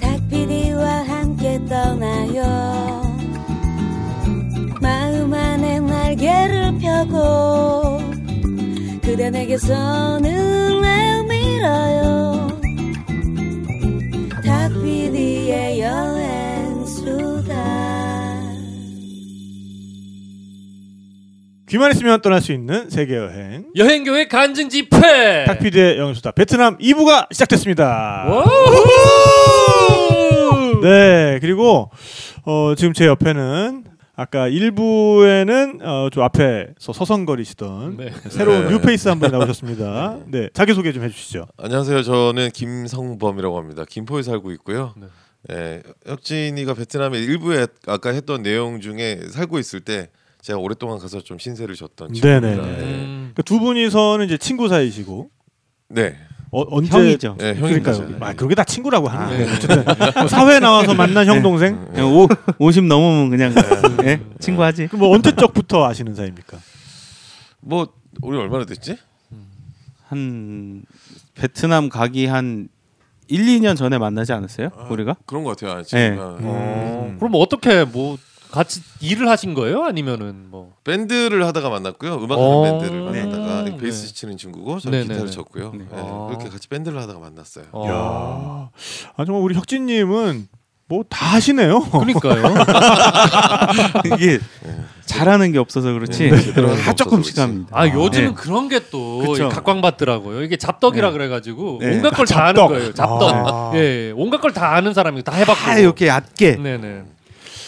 닭피디와 함께 떠나요 마음 안에 날개를 펴고 그대 내게서 눈을 밀어요 닭피디의 여행수다 귀만 있으면 떠날 수 있는 세계 여행. 여행교회 간증 집회. 탁피디의 여행수다 베트남 2부가 시작됐습니다. 와우! 네, 그리고 어, 지금 제 옆에는 아까 1부에는 어, 저 앞에서 서성거리시던 네. 새로운 네. 뉴페이스 한 분이 나오셨습니다. 네, 자기 소개 좀 해주시죠. 안녕하세요. 저는 김성범이라고 합니다. 김포에 살고 있고요. 네. 예, 혁진이가 베트남에 1부에 아까 했던 내용 중에 살고 있을 때 제가 오랫동안 가서 좀 신세를 졌던 네네네. 친구입니다. 예. 음, 그러니까 두 분이서는 이제 친구 사이시고 네. 어, 언제 형이죠. 네, 그러니까요. 형입니다. 아, 그게 다 친구라고 하는 아, 거예요. 어쨌든 뭐 사회 나와서 만난 형 동생. 그냥 오, 50 넘으면 그냥 예? 친구하지. 그럼 뭐 언제적부터 아시는 사이입니까? 뭐 우리 얼마나 됐지? 한 베트남 가기 한 1, 2년 전에 만나지 않았어요? 우리가? 그런 것 같아요. 아, 네. 지금 아, 어, 그럼 어떻게 뭐 같이 일을 하신 거예요? 아니면은 뭐 밴드를 하다가 만났고요. 음악하는 어, 밴드를 네. 만나다가 네. 베이스 치는 친구고 저는 네, 기타를 네, 네. 쳤고요. 네. 예, 아. 그렇게 같이 밴드를 하다가 만났어요. 어. 야, 아 정말 우리 혁진님은 뭐 다 하시네요. 그러니까요. 이게 잘하는 게 없어서 그렇지 네, 다 조금씩. 합니다. 아 요즘은 네. 그런 게 또. 각광받더라고요. 이게 잡덕이라 네. 그래가지고 네. 온갖 걸 다 아는. 거예요. 잡덕. 아. 예, 온갖 걸 다 아는 사람이 다 해봤고. 다 이렇게 얕게 네네.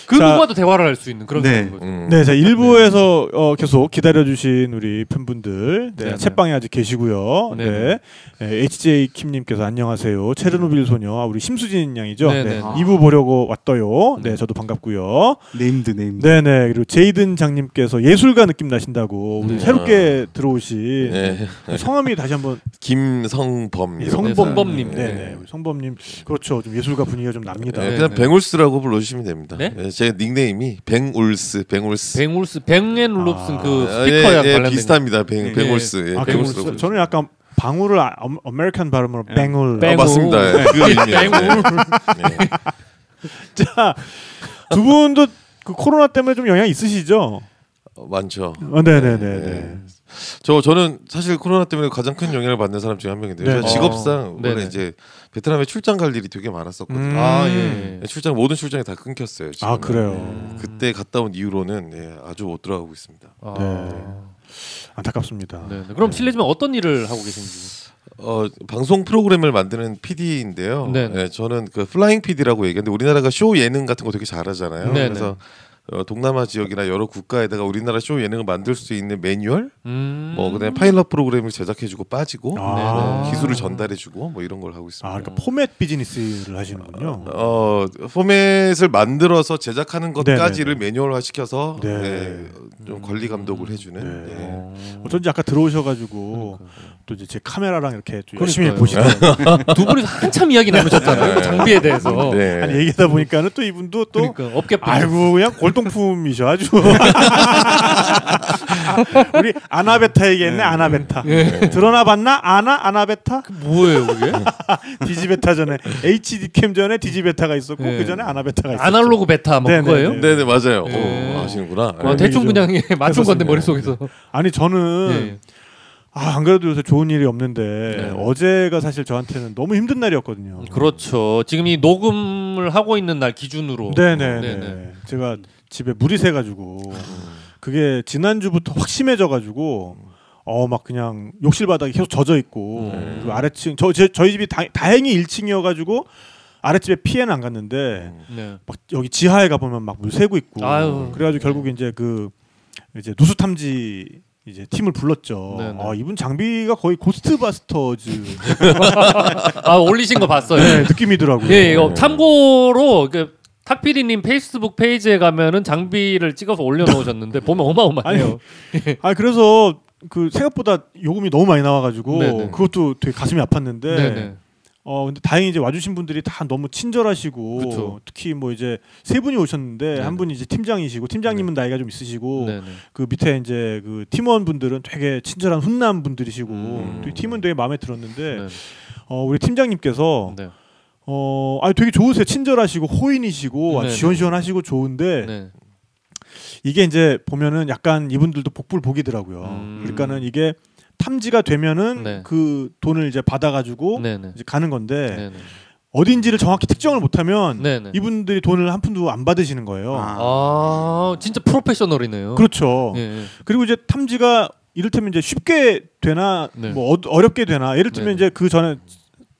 그 자, 누구와도 대화를 할 수 있는 그런 네. 거죠. 음. 네, 자 1부에서 어, 계속 기다려주신 우리 팬분들 네, 네네. 챗방에 아직 계시고요. 네, 네네. 네, HJ 킴님께서 안녕하세요. 체르노빌 소녀 아, 우리 심수진 양이죠. 네네. 네, 2부 보려고 왔어요. 네, 저도 반갑고요. 네임드 네임드. 네 네 그리고 제이든 장님께서 예술가 느낌 나신다고 우리 네. 새롭게 들어오신 네. 성함이 다시 한번 김성범 네, 성- 성범님. 네네 네. 우리 성범님 그렇죠 좀 예술가 분위기가 좀 납니다. 네, 네, 그냥 네. 뱅울스라고 불러주시면 됩니다. 네? 예, 제 닉네임이 뱅울스, 뱅울스. 뱅울스 뱅앤올룹슨 아. 그 아, 스피커랑 예, 예, 관련된 비슷합니다. 뱅, 네. 뱅울스. 예, 아, 그, 불러주시면 저는 약간 방울을 아, 어, American 발음으로 뱅울. 뱅- 아, 맞습니다. 예, 그. 뱅울. 네. 자, 두 분도 그 코로나 때문에 좀 영향 있으시죠? 어, 많죠. 어, 네네네. 네. 네. 저 저는 사실 코로나 때문에 가장 큰 영향을 받는 사람 중에 한 명인데요. 네. 제가 직업상 어, 원래 네네. 이제 베트남에 출장 갈 일이 되게 많았었거든요. 음. 아 예. 출장 모든 출장이 다 끊겼어요. 지금. 아 그래요. 음. 그때 갔다 온 이후로는 예, 아주 못 들어가고 있습니다. 아. 네. 안타깝습니다. 네. 네. 그럼 실례지만 어떤 일을 하고 계신지. 어, 방송 프로그램을 만드는 PD인데요. 네. 예, 저는 그 flying PD라고 얘기하는데 우리나라가 쇼 예능 같은 거 되게 잘하잖아요. 네, 그래서 어, 동남아 지역이나 여러 국가에다가 우리나라 쇼 예능을 만들 수 있는 매뉴얼, 음. 뭐 그다음에 파일럿 프로그램을 제작해주고 빠지고 아. 네네. 기술을 전달해주고 뭐 이런 걸 하고 있습니다. 아, 그러니까 포맷 비즈니스를 하시는군요. 어 포맷을 만들어서 제작하는 것까지를 매뉴얼화 시켜서 네. 예, 좀 관리 감독을 해주는 네. 예. 어. 어쩐지 아까 들어오셔가지고 또 이제 제 카메라랑 이렇게 좀 열심히 그러니까요. 보시더라고요. 두 분이서 한참 이야기 나누셨잖아요. 그 장비에 대해서. 네. 아니 얘기하다 보니까는 또 이분도 또 그러니까 업계 분. 아이고 그냥 골 동품이셔 아주. 우리 아나베타 얘기했네 아나베타. 드러나 봤나 아나 아나베타? 뭐예요 그게? 디지베타 전에 HD 캠 전에 디지베타가 있었고 네. 그 전에 아나베타가 있었죠. 아날로그 베타 뭐. 그거예요? 네. 네네 맞아요. 네. 오, 아시는구나. 와, 네. 대충 그냥 예, 맞춘 건데. 머릿속에서. 아니 저는 예. 아, 안 그래도 요새 좋은 일이 없는데 네. 어제가 사실 저한테는 너무 힘든 날이었거든요. 그렇죠. 지금 이 녹음을 하고 있는 날 기준으로. 네네네. 네네. 제가 집에 물이 새가지고 그게 지난주부터 확 심해져가지고 어 막 그냥 욕실 바닥이 계속 젖어 있고 음. 그 아래층 저 제, 저희 집이 다, 다행히 1층이어가지고 아랫집에 피해는 안 갔는데 네. 막 여기 지하에 가보면 막 물 새고 있고 아유. 그래가지고 결국 이제 그 이제 누수 탐지 이제 팀을 불렀죠. 네네. 아 이분 장비가 거의 고스트바스터즈 아 올리신 거 봤어요. 네, 느낌이더라고요. 예, 이거 참고로 그 탁피디님 페이스북 페이지에 가면은 장비를 찍어서 올려놓으셨는데 보면 어마어마해요. 아 그래서 그 생각보다 요금이 너무 많이 나와가지고 네네. 그것도 되게 가슴이 아팠는데 네네. 어 근데 다행히 이제 와주신 분들이 다 너무 친절하시고 그쵸. 특히 뭐 이제 세 분이 오셨는데 네네. 한 분이 이제 팀장이시고 팀장님은 나이가 좀 있으시고. 그 밑에 이제 그 팀원 분들은 되게 친절한 훈남 분들이시고 음. 팀은 되게 마음에 들었는데 네. 어 우리 팀장님께서 네. 어, 아 되게 좋으세요. 친절하시고 호인이시고 아주 네네. 시원시원하시고 좋은데 네. 이게 이제 보면은 약간 이분들도 복불 복이더라고요. 음. 그러니까는 이게 탐지가 되면은 네. 그 돈을 이제 받아가지고 네네. 이제 가는 건데 네네. 어딘지를 정확히 특정을 못하면 네네. 이분들이 돈을 한 푼도 안 받으시는 거예요. 아. 아 진짜 프로페셔널이네요. 그렇죠. 예, 예. 그리고 이제 탐지가 이를테면 이제 쉽게 되나 네. 뭐 어, 어렵게 되나 예를 들면 네네. 이제 그 전에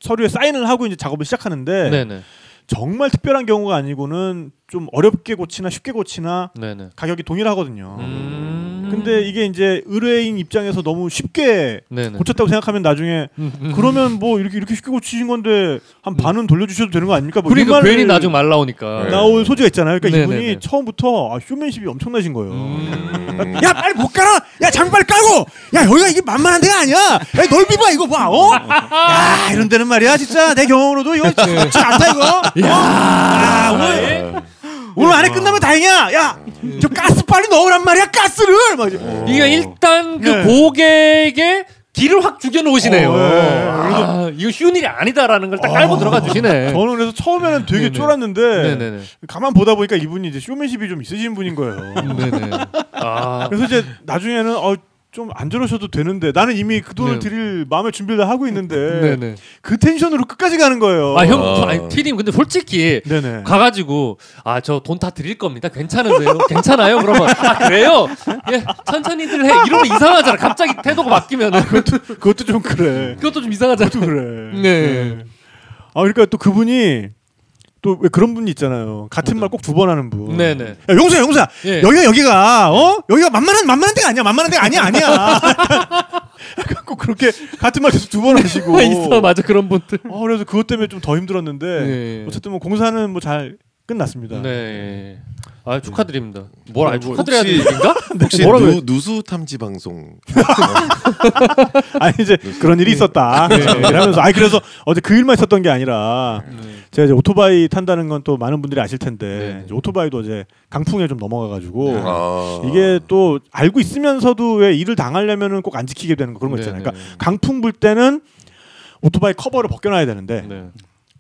서류에 사인을 하고 이제 작업을 시작하는데 네네. 정말 특별한 경우가 아니고는 좀 어렵게 고치나 쉽게 고치나 네네. 가격이 동일하거든요. 음. 근데 이게 이제 의뢰인 입장에서 너무 쉽게 네네. 고쳤다고 생각하면 나중에 음, 음. 그러면 뭐 이렇게 이렇게 쉽게 고치신 건데 한 반은 돌려주셔도 되는 거 아닙니까? 뭐 그러니까 괜히 나중 말 나오니까. 네. 나올 소지가 있잖아요. 그러니까 네네네. 이분이 처음부터 아, 쇼맨십이 엄청나신 거예요. 음. 야 빨리 못 가라 야 장비 빨리 깔고 야 여기가 이게 만만한 데가 아니야 야 넓이 봐 이거 봐 어? 야 이런 데는 말이야 진짜 내 경험으로도 이거 쉽지 않다 이거 야 오늘 오늘 안에 끝나면 다행이야 야 저 가스 빨리 넣으란 말이야 가스를 막 이제. 이게 일단 그 네. 고객의 길을 확 죽여 놓으시네요. 어, 네. 아, 이거 쉬운 일이 아니다라는 걸 딱 깔고 들어가 주시네. 저는 그래서 처음에는 되게 네네. 쫄았는데 네네네. 가만 보다 보니까 이분이 이제 쇼맨십이 좀 있으신 분인 거예요. 네네. 아, 그래서 이제 나중에는 어, 좀 안 저러셔도 되는데 나는 이미 그 돈을 네. 드릴 마음의 준비를 다 하고 있는데 네네. 그 텐션으로 끝까지 가는 거예요. 아, 형, 아. 아니, 피디님, 근데 솔직히 네네. 가가지고 아 저 돈 다 드릴 겁니다. 괜찮으세요? 괜찮아요? 그러면 아 그래요? 예 천천히들 해. 이러면 이상하잖아. 갑자기 태도가 바뀌면은 그것도 좀 그래. 그것도 좀 이상하잖아. 그것도 그래. 네. 아 그러니까 또 그분이 또 왜 그런 분이 있잖아요. 같은 말 꼭 두 번 하는 분. 네네. 야 용서야 용서야 예. 여기가 여기가 어 여기가 만만한 만만한 데가 아니야 만만한 데가 아니야 아니야 꼭 그렇게 같은 말 계속 두 번 하시고. 있어 맞아 그런 분들. 어, 그래서 그것 때문에 좀 더 힘들었는데 네. 어쨌든 뭐 공사는 뭐 잘 끝났습니다. 네. 아 축하드립니다. 뭘 아니 뭐 축하드려야 되는 혹시- 얘기인가? 혹시 누, 누수 탐지 방송 아니 이제 그런 일이 있었다. 네. 이러면서 아니 그래서 어제 그 일만 있었던 게 아니라 네. 제가 이제 오토바이 탄다는 건 또 많은 분들이 아실 텐데 네. 이제 오토바이도 어제 강풍에 좀 넘어가 가지고 아. 이게 또 알고 있으면서도 왜 일을 당하려면은 꼭 안 지키게 되는 거 그런 거 네, 있잖아요. 네. 그러니까 강풍 불 때는 오토바이 커버를 벗겨놔야 되는데 네.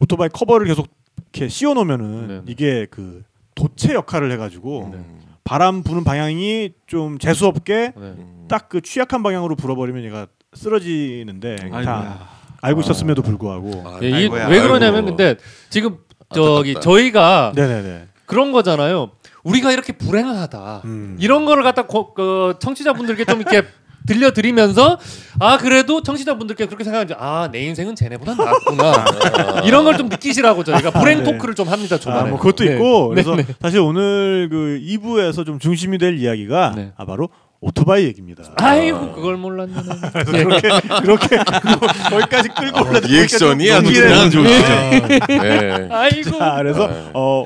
오토바이 커버를 계속 이렇게 씌워놓으면은 네, 네. 이게 그 도체 역할을 해가지고 네. 바람 부는 방향이 좀 재수 없게 네. 딱그 취약한 방향으로 불어버리면 얘가 쓰러지는데 다 아이고야. 알고 있었음에도 불구하고 아, 예, 이-. 왜 그러냐면 아이고. 근데 지금 저기 안타깝다. 저희가 네네네 그런 거잖아요. 우리가 이렇게 불행하다. 음. 이런 거를 갖다 고, 그 청취자분들께 좀 이렇게 들려드리면서 아 그래도 청취자분들께 그렇게 생각하지 아 내 인생은 쟤네보다 낫구나 이런 걸 좀 느끼시라고 저희가 불행 네. 토크를 좀 합니다 초반에 아, 뭐 그것도 네. 있고 네, 그래서 네. 사실 오늘 그 2부에서 좀 중심이 될 이야기가 네. 아 바로 오토바이 얘기입니다. 아이고 그걸 몰랐네 그렇게 그렇게 거기까지 끌고 올라 리액션이 아주 그냥. 네. 아이고 자, 그래서 네. 어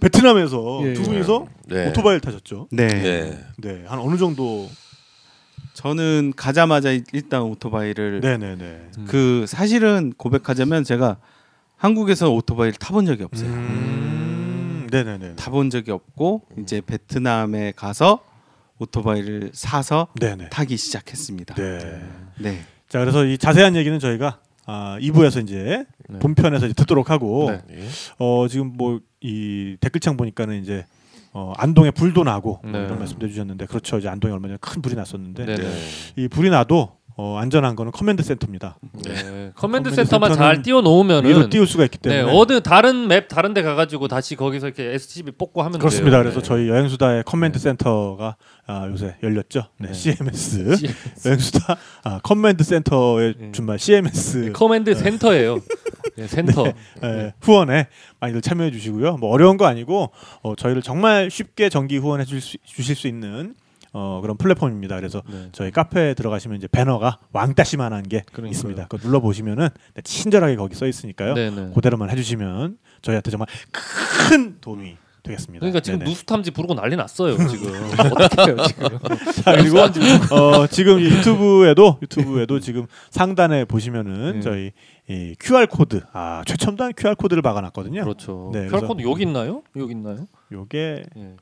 베트남에서 예, 두 예. 분이서 네. 오토바이를 타셨죠. 네. 네. 네, 한 어느 정도? 저는 가자마자 일단 오토바이를 네, 네, 네. 그 사실은 고백하자면 제가 한국에서 오토바이를 타본 적이 없어요. 음, 네, 네, 네. 타본 적이 없고 이제 베트남에 가서 오토바이를 사서 네, 네. 타기 시작했습니다. 네. 네. 자, 그래서 이 자세한 얘기는 저희가 아, 2부에서 이제 네. 본편에서 이제 듣도록 하고 네. 네. 어 지금 뭐 이 댓글창 보니까는 이제 어 안동에 불도 나고 뭐 네. 이런 말씀도 해주셨는데 그렇죠 이제 안동에 얼마 전에 큰 불이 났었는데. 이 불이 나도 어 안전한 거는 command center입니다. 네. command command center만 잘 띄워 놓으면은 위로 띄울 수가 있기 네, 때문에 어느 다른 map 다른 데 가가지고 다시 거기서 이렇게 SCV 뽑고 하면 그렇습니다. 돼요. 그래서 저희 여행수다의 command center가 아, 요새 열렸죠. 네, 네. CMS CMS. 여행수다 아, command center의 네. 준말 CMS 네, command center예요. 네, 센터. 예, 후원에 많이들 참여해 주시고요. 뭐 어려운 거 아니고 어, 저희를 정말 쉽게 정기 후원해 주실 수, 주실 수 있는 어, 그런 플랫폼입니다. 그래서 네. 저희 카페에 들어가시면 이제 배너가 왕따시만한 게 그러니까요. 있습니다. 그거 눌러 보시면은 네, 친절하게 거기 써 있으니까요. 네, 네. 그대로만 해주시면 저희한테 정말 큰 도움이 되겠습니다. 그러니까 지금 네네. 누수탐지 부르고 난리 났어요 지금 어떻게 해요 지금 자, 그리고 어, 지금 이 유튜브에도 유튜브에도 지금 상단에 보시면은 네. 저희 이 QR 코드 아 최첨단 QR 코드를 박아놨거든요. 그렇죠 네, QR 코드 여기 있나요 여기 있나요 요게 예.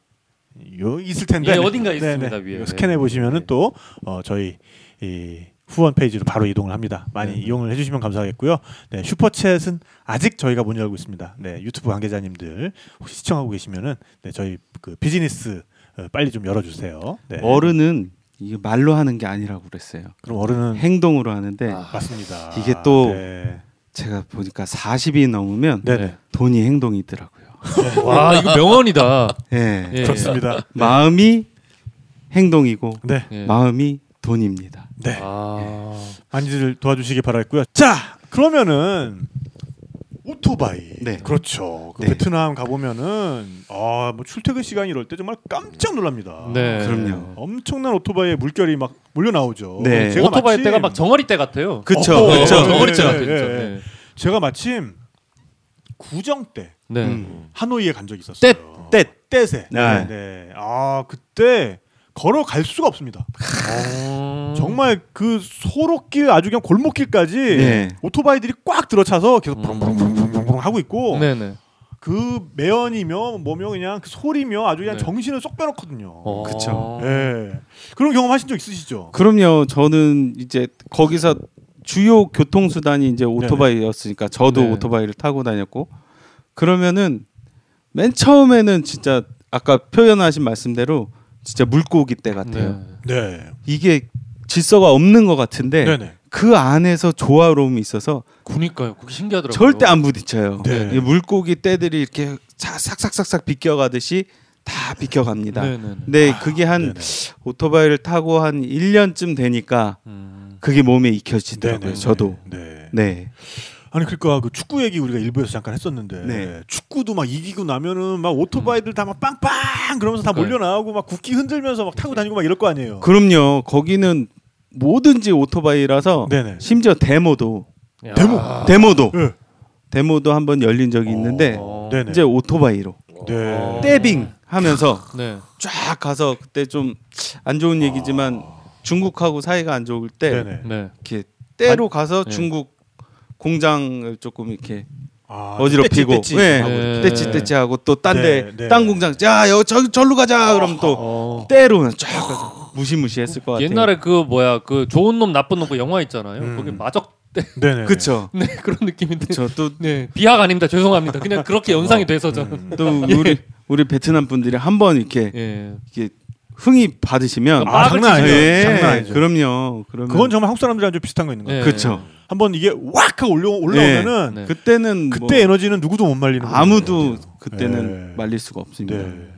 요 있을 텐데 예, 어딘가 네, 있습니다, 네. 위에. 이거 스캔해 보시면은 네. 또 어, 저희 이 후원 페이지로 바로 이동을 합니다. 많이 네. 이용을 해주시면 감사하겠고요. 네, 슈퍼챗은 아직 저희가 못 열고 있습니다. 네, 유튜브 관계자님들 혹시 시청하고 계시면은 네, 저희 그 비즈니스 어, 빨리 좀 열어주세요. 네. 어른은 이게 말로 하는 게 아니라고 그랬어요. 그럼 어른은 행동으로 하는데 아. 맞습니다. 이게 또 네, 제가 보니까 40이 넘으면 네네 돈이 행동이더라고요. 와 이거 명언이다. 예. 예. 그렇습니다. 마음이 행동이고 네, 예. 마음이 돈입니다. 네 아. 많이들 도와주시기 바라겠고요. 자, 그러면은 오토바이. 네. 그렇죠. 그 네. 베트남 가보면은 아, 뭐 출퇴근 시간 이럴 때 정말 깜짝 놀랍니다. 네. 그럼요. 엄청난 오토바이의 물결이 막 몰려 나오죠. 네. 오토바이 마침- 때가 막 정어리 때 같아요. 그쵸, 어, 그쵸. 네, 정어리 때 네, 같아요. 네. 네. 네. 제가 마침 구정 때 네. 음. 하노이에 간 적이 있었어요. 때. 떼세. 네. 네. 아 그때 걸어갈 수가 없습니다. 어. 정말 그 소로길 아주 그냥 골목길까지 네. 오토바이들이 꽉 들어차서 계속 음. 부릉부릉부릉부릉 하고 있고 네네. 그 매연이며 뭐며 그냥 그 소리며 아주 그냥 네. 정신을 쏙 빼놓거든요. 어. 그쵸. 예. 그런 경험 하신 적 있으시죠? 그럼요. 저는 이제 거기서 주요 교통 수단이 이제 오토바이였으니까 저도 네. 오토바이를 타고 다녔고 그러면은 맨 처음에는 진짜 아까 표현하신 말씀대로 진짜 물고기 때 같아요. 네. 네. 이게 질서가 없는 것 같은데 네네. 그 안에서 조화로움이 있어서 그니까요. 그게 신기하더라고요. 절대 안 부딪혀요. 네. 이 물고기 떼들이 이렇게 자- 싹싹싹싹 비껴가듯이 다 비껴갑니다. 네네. 근데 그게 한 네네. 오토바이를 타고 한 1년쯤 되니까 음. 그게 몸에 익혀지더라고요. 네네. 저도. 네. 네. 아니 그러니까 그 축구 얘기 우리가 일부에서 잠깐 했었는데 네. 축구도 막 이기고 나면은 막 오토바이들 다 막 빵빵 그러면서 다 그러니까요. 몰려 나오고 막 국기 흔들면서 막 타고 다니고 막 이럴 거 아니에요. 그럼요. 거기는 뭐든지 오토바이라서 네네. 심지어 데모도 야. 데모. 데모도 네. 데모도 한번 열린 적이 있는데 어. 네네. 이제 오토바이로 네. 떼빙 하면서 네. 쫙 가서 그때 좀 안 좋은 얘기지만 중국하고 사이가 안 좋을 때 네네. 네. 이렇게 때로 가서 네. 중국 공장을 조금 이렇게 아, 어지럽히고 떼찌, 떼찌 네. 하고. 네. 떼치 떼치 하고 또 딴데 네, 딴 네. 공장 야여저 절로 가자 그럼 또 어. 때로 쫙 무시무시했을 것 같아요. 옛날에 그 뭐야 그 좋은 놈 나쁜 놈 그 영화 있잖아요. 음. 거기 마적 때 네네. 그쵸. 네 그런 느낌인데. 저또 네 비하가 아닙니다. 죄송합니다. 그냥 그렇게 연상이 돼서 저는. 음. 또 우리 우리 베트남 분들이 한 번 이렇게 예. 이렇게 흥이 받으시면 아, 장난 아니죠. 예, 장난 아니죠. 그럼요. 그러면 그건 정말 한국 사람들이랑 좀 비슷한 거 있는 거예요. 네. 그렇죠. 한번 이게 왁 하고 올려 올라오면은 네. 그때는 그때 뭐 에너지는 누구도 못 말리는 거예요. 아무도 그때는 네. 말릴 수가 없습니다. 네.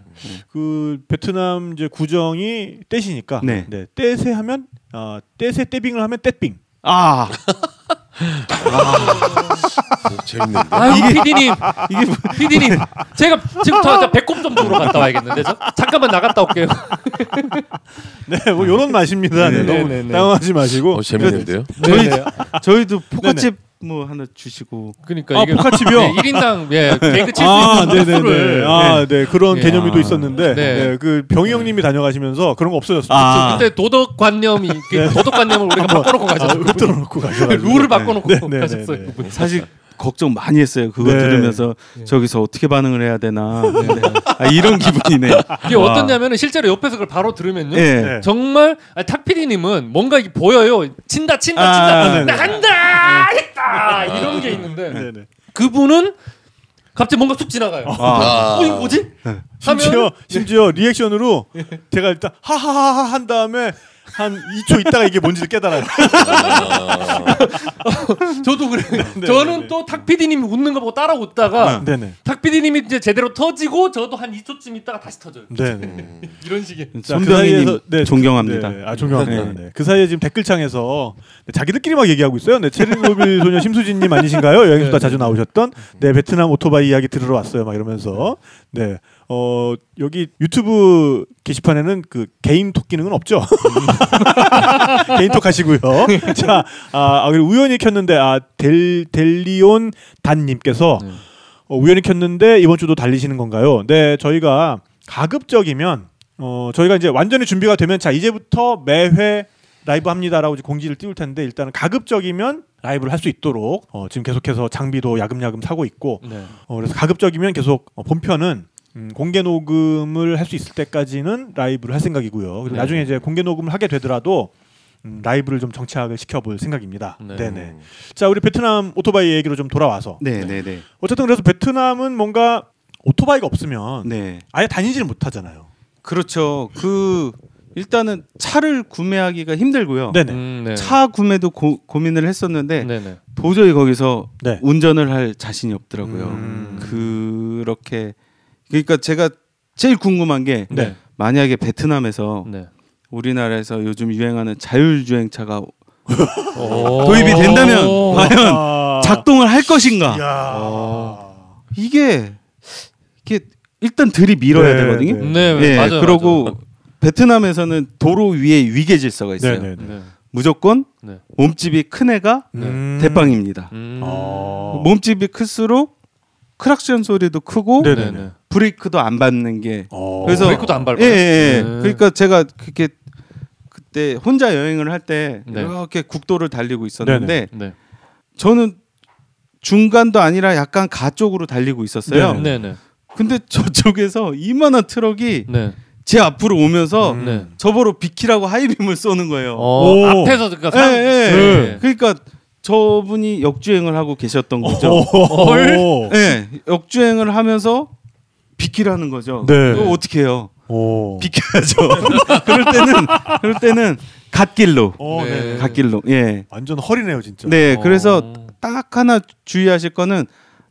그 베트남 이제 구정이 떼시니까 네. 네. 떼세 하면 어, 떼세 떼빙을 하면 떼빙. 아 재밌는데. 아유 피디님, 이게 뭐- 피디님, 제가 지금 저, 저 배꼽 좀 주러 갔다 와야겠는데 저 잠깐만 나갔다 올게요. 네, 뭐 이런 맛입니다. 네, 네, 너무 네, 네. 당황하지 마시고. 어, 재밌는데요. 저희 네, 네. 저희도 포카칩 뭐 하나 주시고 그러니까 아, 이게 포카칩이요? 네, 1인당 예, 개그 칠수 아, 있는 네네네. 수를 아, 네. 그런 네. 개념이 또 아. 있었는데, 네. 네. 그 병희 형님이 다녀가시면서 그런 거 없어졌어요. 아. 그때 도덕 관념이 그 도덕 관념을 우리가 바꿔놓고 아, 가셨어요. 흩어놓고 가셔. 룰을 바꿔놓고 네, 네, 가셨어요. 네, 네. 사실 걱정 많이 했어요. 그거 네. 들으면서 저기서 어떻게 반응을 해야 되나 아, 이런 기분이네. 이게 어떠냐면은 실제로 옆에서 그걸 바로 들으면요. 예. 네. 정말 아, 탁피디님은 뭔가 이게 보여요. 친다, 친다, 아, 친다. 나 한다, 했다 이런 게 있는데 네, 네. 그분은 갑자기 뭔가 툭 지나가요. 아. 어 이거 뭐지? 심지어 하면 심지어 리액션으로 제가 일단 하하하하 한 다음에 한 2초 있다가 이게 뭔지를 깨달아요. 저도 그래. 네, 저는 네. 또 탁피디님이 웃는 거 보고 따라 웃다가 네네. 탁피디님이 이제 제대로 터지고 저도 한 2초쯤 있다가 다시 터져요. 네네. 이런 식의. 자, 그 손병희님 사이에서- 네, 존경합니다. 네, 아 존경합니다. 네. 네. 그 사이에 지금 댓글창에서 네, 자기들끼리 막 얘기하고 있어요. 네, 체르노빌 소녀 심수진님 아니신가요? 여행수다 네, 자주 나오셨던 네 베트남 오토바이 이야기 들으러 왔어요. 막 이러면서 네. 어 여기 유튜브 게시판에는 그 개인 톡 기능은 없죠. 개인 톡 하시고요. 자, 아, 아 우연히 켰는데 아 델 델리온 단님께서 네. 어, 우연히 켰는데 이번 주도 달리시는 건가요? 네, 저희가 가급적이면 어 저희가 이제 완전히 준비가 되면 자 이제부터 매회 라이브 합니다라고 이제 공지를 띄울 텐데 일단은 가급적이면 라이브를 할 수 있도록 어, 지금 계속해서 장비도 야금야금 사고 있고 네. 어, 그래서 가급적이면 계속 어, 본편은 음, 공개 녹음을 할 수 있을 때까지는 라이브를 할 생각이고요. 그리고 네. 나중에 이제 공개 녹음을 하게 되더라도 음, 라이브를 좀 정착을 시켜볼 생각입니다. 네. 네. 네자 우리 베트남 오토바이 얘기로 좀 돌아와서 네, 네, 네. 어쨌든 그래서 베트남은 뭔가 오토바이가 없으면 네. 아예 다니지를 못하잖아요. 그렇죠. 그 일단은 차를 구매하기가 힘들고요. 네네. 음, 네. 차 구매도 고, 고민을 했었는데 네네. 도저히 거기서 네. 운전을 할 자신이 없더라고요. 음. 그렇게 그러니까 제가 제일 궁금한 게 네. 만약에 베트남에서 네. 우리나라에서 요즘 유행하는 자율주행차가 오. 도입이 된다면 오. 과연 아. 작동을 할 것인가? 이게 이게 일단 들이밀어야 네, 되거든요. 네. 네, 예, 맞아요. 그러고 맞아요. 베트남에서는 도로 위에 위계 질서가 있어요. 네네. 네. 무조건 네. 몸집이 큰 애가 음. 대빵입니다. 음. 어. 몸집이 클수록 크락션 소리도 크고 네. 네네. 네네. 브레이크도 안 밟는 게 어. 그래서 브레이크도 안 밟아요. 예, 예, 예. 네. 그러니까 제가 그렇게 그때 혼자 여행을 할때 네. 이렇게 국도를 달리고 있었는데 네. 저는 중간도 아니라 약간 가 쪽으로 달리고 있었어요. 네네. 근데 저쪽에서 이만한 트럭이 네. 제 앞으로 오면서 음. 네. 저보러 비키라고 high beam을 쏘는 거예요. 어, 오. 앞에서 그러니까 예, 상- 예. 네. 그러니까 저분이 역주행을 하고 계셨던 거죠. 헐. 예, 역주행을 하면서 비키라는 거죠. 네. 이거 어떻게 해요? 오. 비켜야죠. 그럴 때는 그럴 때는 갓길로 어, 네. 네. 갓길로. 예. 완전 헐이네요, 진짜. 네, 어. 그래서 딱 하나 주의하실 거는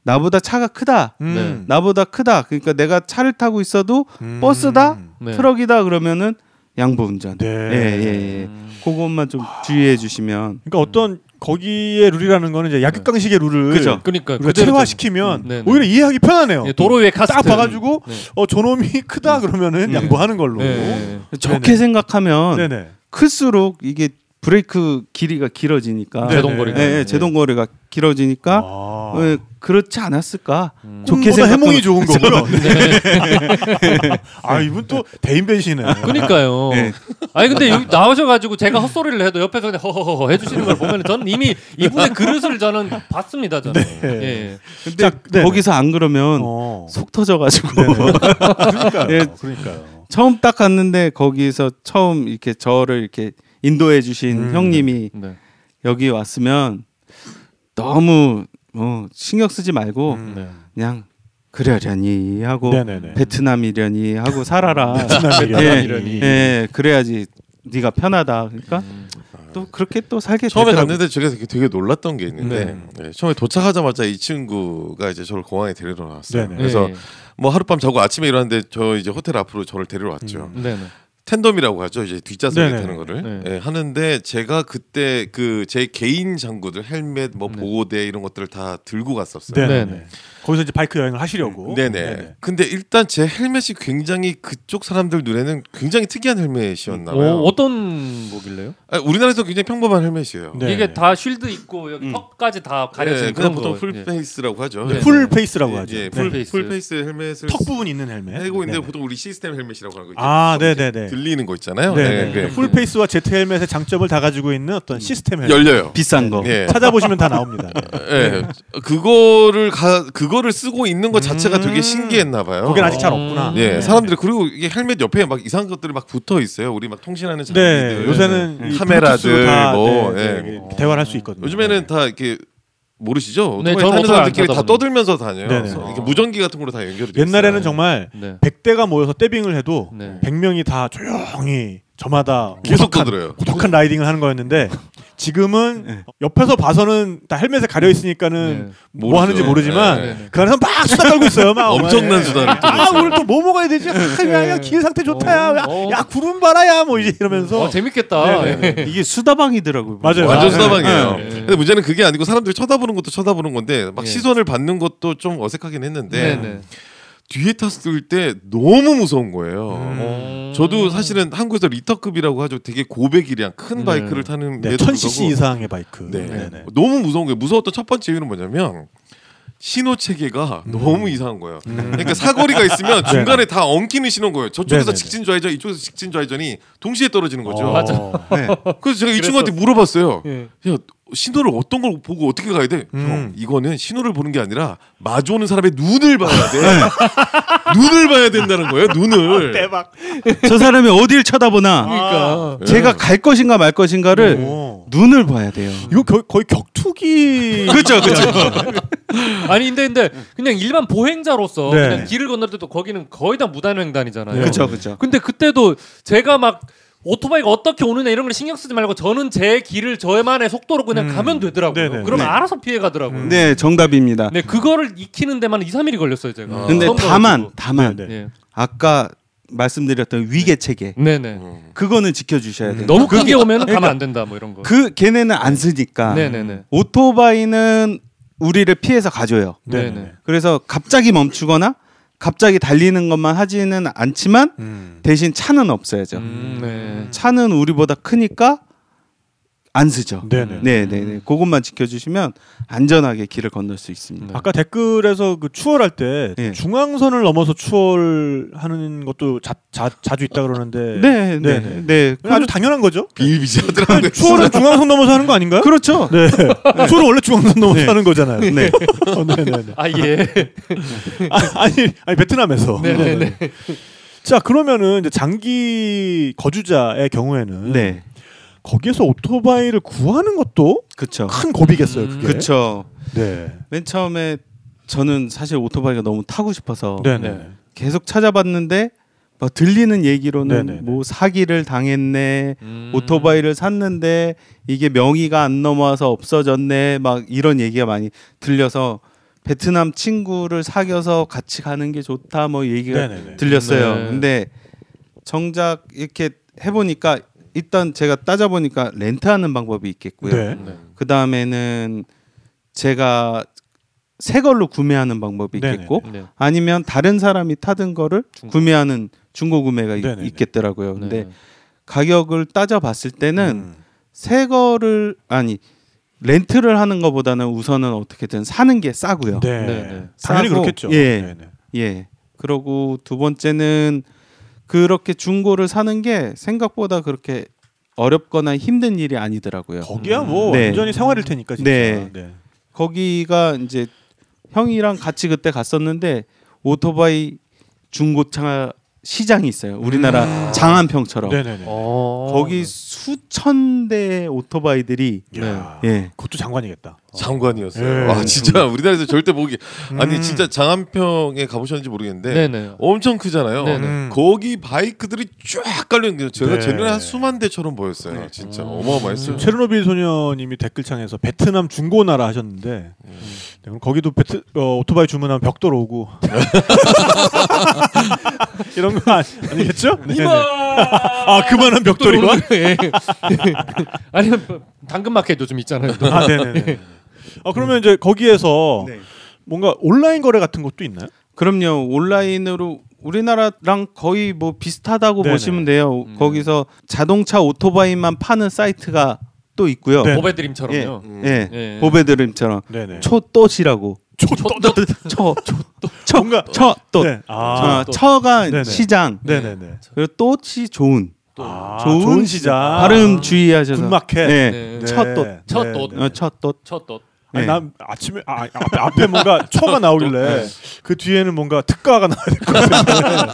나보다 차가 크다. 음. 나보다 크다. 그러니까 내가 차를 타고 있어도 음. 버스다? 네. 트럭이다 그러면은 양보 운전. 네. 예, 예, 예. 음. 그것만 좀 주의해 주시면 그러니까 어떤 거기의 룰이라는 거는 이제 약육강식의 룰을 그죠. 그러니까 체화시키면 음, 네, 네. 오히려 이해하기 편하네요. 예, 도로 위에 카스트 딱 봐가지고 네. 어 저놈이 크다 그러면은 네. 양보하는 걸로. 네. 좋게 네네. 생각하면 네네. 클수록 이게 브레이크 길이가 길어지니까 네, 제동거리가. 예, 예, 제동거리가 길어지니까 아. 예, 그렇지 않았을까? 음. 좋게 생각하면 해몽이 좋은 거고요. 네. 아 이분 또 대인배시네. 그러니까요. 네. 아니 근데 여기 나오셔가지고 제가 헛소리를 해도 옆에서 그냥 허허허 해주시는 걸 보면 저는 이미 이분의 그릇을 저는 봤습니다. 저는. 네. 예. 근데 자. 거기서 안 그러면 어. 속 터져가지고 그러니까요. 예. 그러니까요. 처음 딱 갔는데 거기서 처음 이렇게 저를 이렇게 인도해 주신 음. 형님이 네. 여기 왔으면 너무 어, 신경 쓰지 말고 음. 네. 그냥 그러려니 하고 네네네. 베트남이려니 하고 살아라. 베트남이려니. 예. 예, 그래야지 네가 편하다. 그러니까 또 그렇게 또 살게 처음에 되더라고요. 갔는데 제가 되게, 되게 놀랐던 게 있는데 네. 네, 처음에 도착하자마자 이 친구가 이제 저를 공항에 데리러 나왔어요. 네네. 그래서 네. 뭐 하룻밤 자고 아침에 일어났는데 저 이제 호텔 앞으로 저를 데리러 왔죠. 네. 네. tandem이라고 하죠. 이제 뒷좌석에 네네. 타는 거를 네. 예, 하는데 제가 그때 그 제 개인 장구들 헬멧 뭐 네. 보호대 이런 것들을 다 들고 갔었어요. 네네. 네네. 거기서 이제 바이크 여행을 하시려고. 네네. 근데 일단 제 헬멧이 굉장히 그쪽 사람들 눈에는 굉장히 특이한 헬멧이었나 봐요. 어, 어떤 뭐길래요? 아니, 우리나라에서 굉장히 평범한 헬멧이에요. 네. 이게 다 shield 있고 여기 음. 턱까지 다 가려진 네, 그런 보통 거. full 예. face라고 하죠. 네. full face라고 하죠. 예, 네. full, face. full face 헬멧을 턱 부분 있는 헬멧. 하고 있는데 네네. 보통 우리 시스템 헬멧이라고 하는 거 이렇게 아, 네네네. 들리는 거 있잖아요. 네. 네, full face와 제트 헬멧의 장점을 다 가지고 있는 어떤 시스템 헬멧. 열려요. 비싼 거. 예. 찾아보시면 다 나옵니다. 네. 예. 그거를 가 그거 를 쓰고 있는 것 자체가 음. 되게 신기했나 봐요. 거긴 아직 잘 음. 없구나. 예, 네. 사람들이 그리고 이게 헬멧 옆에 막 이상한 것들이 막 붙어 있어요. 우리 막 통신하는 장비들. 네, 요새는 이 카메라들, 다, 뭐, 네, 예. 네, 대화를 할수 있거든요. 요즘에는 다 이렇게 모르시죠? 네, 저는 타는 사람들끼리 다 떠들면서 다녀요. 네네. 그래서 이렇게 무전기 같은 걸로 다 연결이 돼 옛날에는 있어요. 정말 네. 100대가 모여서 떼빙을 해도 네. 100명이 다 조용히 저마다 계속 고독한, 떠들어요. 고독한 라이딩을 하는 거였는데 지금은 네. 옆에서 봐서는 다 헬멧에 가려 있으니까는 네. 뭐 모르죠. 하는지 모르지만 네, 네. 그 안에서 막 수다 떨고 있어요. 막 엄청난 네. 수다를 아. 오늘 또 뭐 먹어야 되지? 아, 야, 야, 길 상태 좋다. 야, 야, 어. 야 구름 봐라야 뭐 이제 이러면서 어, 재밌겠다. 예. 이게 수다방이더라고요. 맞아요. 완전 아, 수다방이에요. 네. 근데 문제는 그게 아니고 사람들이 쳐다보는 것도 쳐다보는 건데 막 네. 시선을 받는 것도 좀 어색하긴 했는데. 뒤에 탔을 때 너무 무서운 거예요. 음. 저도 사실은 한국에서 리터급이라고 하죠. 되게 고배기량 큰 네. 바이크를 타는 네, 데도 1000cc 불구하고 이상의 바이크. 네. 네, 네. 너무 무서운 거예요. 무서웠던 첫 번째 이유는 뭐냐면 신호 체계가 너무 이상한 거예요. 그러니까 사거리가 있으면 중간에 다 엉키는 신호인 거예요. 저쪽에서 네네네. 직진 좌회전, 이쪽에서 직진 좌회전이 동시에 떨어지는 거죠. 어. 맞아. 네. 그래서 제가 이 친구한테 물어봤어요. 예. 야 신호를 어떤 걸 보고 어떻게 가야 돼? 음. 형, 이거는 신호를 보는 게 아니라 마주 오는 사람의 눈을 봐야 돼. 눈을 봐야 된다는 거예요. 눈을. 대박. 저 사람이 어딜 쳐다보나 그러니까 제가 갈 것인가 말 것인가를 오. 눈을 봐야 돼요. 이거 거, 거의 격투기. 그렇죠, 그렇죠. 아니 근데 근데 그냥 일반 보행자로서 네. 그냥 길을 건널 때도 거기는 거의 다 무단횡단이잖아요. 네. 그렇죠, 그렇죠. 근데 그때도 제가 막 오토바이가 어떻게 오느냐 이런 걸 신경 쓰지 말고 저는 제 길을 저만의 속도로 그냥 음. 가면 되더라고요. 네네. 그러면 네. 알아서 피해 가더라고요. 음. 네, 정답입니다. 네, 그거를 익히는 데만 2, 3일이 걸렸어요, 제가. 근데 처음 다만 가가지고. 다만 네, 네. 예. 아까 말씀드렸던 위계 체계 네, 네. 음. 그거는 지켜주셔야 돼요. 너무 크게 오면 그러니까 가면 안 된다 뭐 이런 거. 그 걔네는 안 쓰니까 네, 네, 네. 오토바이는 우리를 피해서 가줘요. 네, 네, 네. 네. 그래서 갑자기 멈추거나 갑자기 달리는 것만 하지는 않지만 음. 대신 차는 없어야죠. 음, 네. 차는 우리보다 크니까 안 쓰죠. 네네. 네, 네, 네. 그것만 지켜주시면 안전하게 길을 건널 수 있습니다. 네. 아까 댓글에서 그 추월할 때 예. 중앙선을 넘어서 추월하는 것도 자, 자, 자주 있다 그러는데 네, 네, 네, 네. 네. 네. 아주 당연한 거죠. 비일비재하더라고요. 추월은 중앙선 넘어서 하는 거 아닌가요? 그렇죠. 네. 추월은 원래 중앙선 넘어서 네. 하는 거잖아요. 네. 어, 네, 네, 네. 아 예. 아, 아니, 아니 베트남에서. 네, 네, 네. 자 그러면은 이제 장기 거주자의 경우에는 네. 거기에서 오토바이를 구하는 것도 그렇죠. 큰 고비겠어요. 그게. 그렇죠. 네. 맨 처음에 저는 사실 오토바이가 너무 타고 싶어서 네, 네. 네. 계속 찾아봤는데 뭐 들리는 얘기로는 네네네. 뭐 사기를 당했네, 음. 오토바이를 샀는데 이게 명의가 안 넘어와서 없어졌네, 막 이런 얘기가 많이 들려서 베트남 친구를 사귀어서 같이 가는 게 좋다, 뭐 얘기가 네네네. 들렸어요. 네. 근데 정작 이렇게 해보니까 일단 제가 따져보니까 렌트하는 방법이 있겠고요. 네. 네. 그 다음에는 제가 새 걸로 구매하는 방법이 네네. 있겠고 네. 아니면 다른 사람이 타던 거를 중고. 구매하는 중고 구매가 있- 네네네. 있겠더라고요. 근데 네. 가격을 따져 봤을 때는 음. 새 거를 아니 렌트를 하는 것보다는 우선은 어떻게든 사는 게 싸고요. 네. 네, 네. 당연히 싸고, 그렇겠죠. 예. 네, 네. 예. 그러고 두 번째는 그렇게 중고를 사는 게 생각보다 그렇게 어렵거나 힘든 일이 아니더라고요. 거기야 뭐 네. 완전히 생활일 테니까 진짜. 네. 네. 거기가 이제 형이랑 같이 그때 갔었는데 오토바이 중고차 시장이 있어요. 우리나라 음. 장안평처럼. 네네네. 어. 거기 수천 대의 오토바이들이 이야, 예. 그것도 장관이겠다. 장관이었어요. 예. 와 진짜 우리나라에서 절대 보기 아니 음. 진짜 장안평에 가보셨는지 모르겠는데 네, 네. 엄청 크잖아요. 네네. 음. 거기 바이크들이 쫙 깔려 있는 게 제가 네. 제 눈에 한 수만 대처럼 보였어요. 진짜 음. 어마어마했어요. 체르노빌 소녀님이 댓글창에서 베트남 중고나라 하셨는데 네, 그럼 거기도 베트 어, 오토바이 주문하면 벽돌 오고 이런 거 아니, 아니겠죠? 네네. 아 그만한 벽돌이가? 예. 아니면 뭐 당근마켓 요즘 있잖아요. 또. 아 네네네. 아 그러면 이제 거기에서 네. 뭔가 온라인 거래 같은 것도 있나요? 그럼요. 온라인으로 우리나라랑 거의 뭐 비슷하다고 네네. 보시면 돼요. 음. 거기서 자동차 오토바이만 파는 사이트가 또 있고요. 네. 보배드림처럼요. 음. 예. 예. 보배드림처럼 네네. 초똏이라고. 초또 초, 초, 뭔가 초똏. 네. 아 아, 또. 처가 네네. 시장. 네네네. 그리고 또치 좋은. 아, 좋은 좋은 시장. 발음 주의하셔서. 굿마켓. 네. 네. 네. 어. 아니, 네. 난 아침에 아, 앞에, 앞에 뭔가 초가 나오길래 네. 그 뒤에는 뭔가 특가가 나와야 될 것 같은데.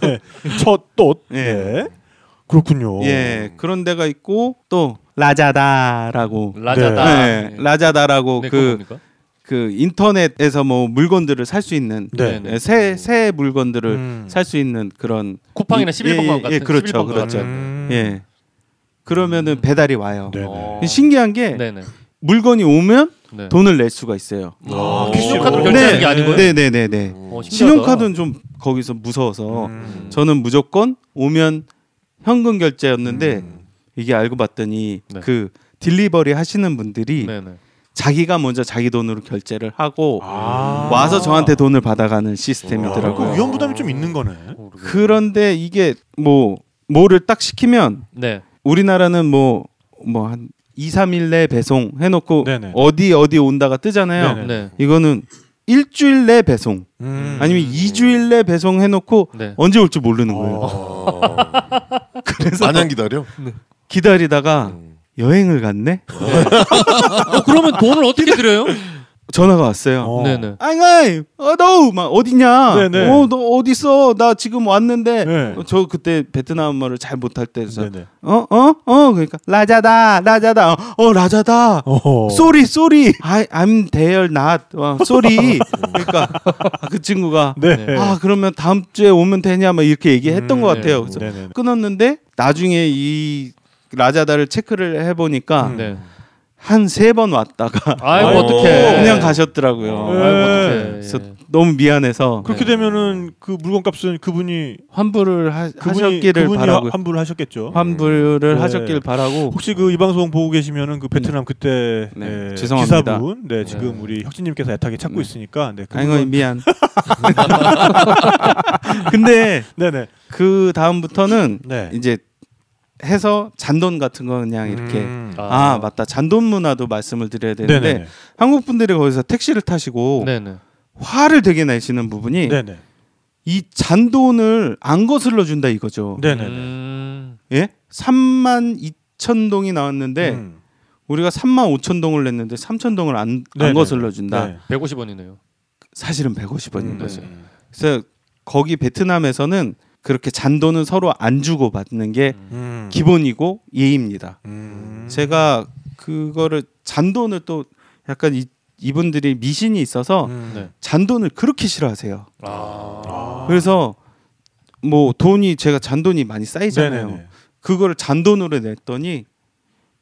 네. 첫돛. 예. 네. 그렇군요. 예. 그런 데가 있고 또 라자다라고. 라자다. 네. 라자다라고 네, 그? 그 인터넷에서 뭐 물건들을 살 수 있는 네. 네. 새새 물건들을 음. 살수 있는 그런 쿠팡이나 이- 11번가 예, 예, 같은 예, 그렇죠, 11번가 그렇죠. 음. 예 그러면은 배달이 와요. 네네. 어. 신기한 게 네네. 물건이 오면 네. 돈을 낼 수가 있어요. 아, 신용카드로 캐시로. 결제하는 게 아니고요. 네네네네. 신용카드는 좀 거기서 무서워서 음. 저는 무조건 오면 현금 결제였는데 음. 이게 알고 봤더니 네. 그 딜리버리 하시는 분들이 네네. 자기가 먼저 자기 돈으로 결제를 하고 아. 와서 저한테 돈을 받아가는 그 시스템이더라고요. 위험 부담이 좀 있는 거네. 그런데 이게 뭐 뭐를 딱 시키면 네. 우리나라는 뭐 뭐 한 2, 3일 내 배송 해놓고 네네. 어디 어디 온다가 뜨잖아요. 네네. 네. 이거는 일주일 내 배송 음. 아니면 2주일 내 배송 해놓고 네. 언제 올줄 모르는 거예요. 어. 어. 그래서 마냥 기다려. 기다리다가 음. 여행을 갔네. 어, 그러면 돈을 어떻게 드려요? 전화가 왔어요. 어. 네네. 아잉아이, 어너막 어디냐? 네네. 어 너 어디 있어? 나 지금 왔는데 네. 어, 저 그때 베트남 말을 잘 못할 때서 네네. 어어 어 그러니까 라자다 라자다 어, 어 라자다. sorry sorry I I'm there not 어, sorry 그러니까 그 친구가 네. 아 그러면 다음 주에 오면 되냐 막 이렇게 얘기했던 음, 것 네. 같아요. 그래서 네네. 끊었는데 나중에 이 라자다를 체크를 해보니까 음. 네. 한 세 번 왔다가 아이고 아이고. 어떡해. 그냥 가셨더라고요. 네. 아이고 어떡해. 그래서 예. 너무 미안해서 그렇게 되면은 그 물건값은 그분이 환불을 하, 그분이 하셨기를 그분이 바라고 환불을 하셨겠죠. 환불을 네. 하셨길 바라고 혹시 그 이 방송 보고 계시면은 그 베트남 그때 네, 네, 죄송합니다. 기사분, 네 지금 네. 우리 혁진님께서 애타게 찾고 네. 있으니까, 네, 아이고 그분, 미안. 근데 네네, 그 다음부터는 네, 이제 해서 잔돈 같은 거 그냥 이렇게 음. 아, 맞다 잔돈 문화도 말씀을 드려야 되는데 네네, 한국 분들이 거기서 택시를 타시고 네네. 화를 되게 내시는 부분이 네네, 이 잔돈을 안 거슬러 준다 이거죠. 네네, 음. 예? 3만 2천 동이 나왔는데 음. 우리가 3만 5천 동을 냈는데 3천 동을 안, 안. 거슬러 준다. 네. 150원이네요. 사실은 150원인 음, 거죠. 음. 그래서 거기 베트남에서는 그렇게 잔돈은 서로 안 주고 받는 게 음. 기본이고 예입니다. 음. 제가 그거를 잔돈을 또 약간 이, 이분들이 미신이 있어서 음. 네. 잔돈을 그렇게 싫어하세요. 아. 그래서 뭐 돈이 제가 잔돈이 많이 쌓이잖아요. 네네네. 그거를 잔돈으로 냈더니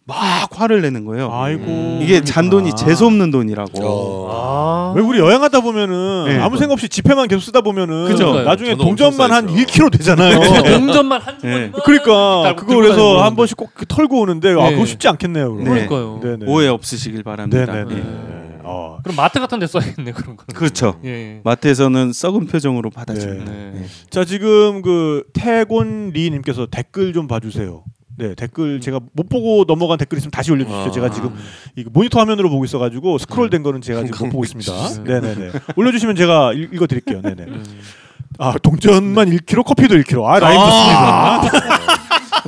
막 화를 내는 거예요. 아이고 음. 이게 그러니까. 잔돈이 재수 없는 돈이라고. 어. 아. 왜 우리 여행 하다 보면은 네. 아무 생각 없이 지폐만 계속 쓰다 보면은 그죠. 나중에 동전만 한 엄청 1kg 되잖아요. 어, 동전만 한 네. 그러니까 딱 그거 그래서 한 번씩 꼭 털고 오는데 아 네. 그거 쉽지 않겠네요. 그럼. 네. 그러니까요. 네네. 오해 없으시길 바랍니다. 네네네. 예. 네. 어. 그럼 마트 같은 데 써야겠네 그런 거. 그렇죠. 예. 예. 마트에서는 썩은 표정으로 받아줍니다. 네. 네. 자 지금 그 태곤 리님께서 댓글 좀 봐주세요. 네 댓글 제가 못 보고 넘어간 댓글 있으면 다시 올려주시죠. 아. 제가 지금 모니터 화면으로 보고 있어가지고 스크롤된 거는 제가 지금 못 보고 있습니다. 네네네. 올려주시면 제가 읽, 읽어드릴게요. 네네. 음. 아 동전만 1kg, 커피도 1kg. 아 라임 좋습니다.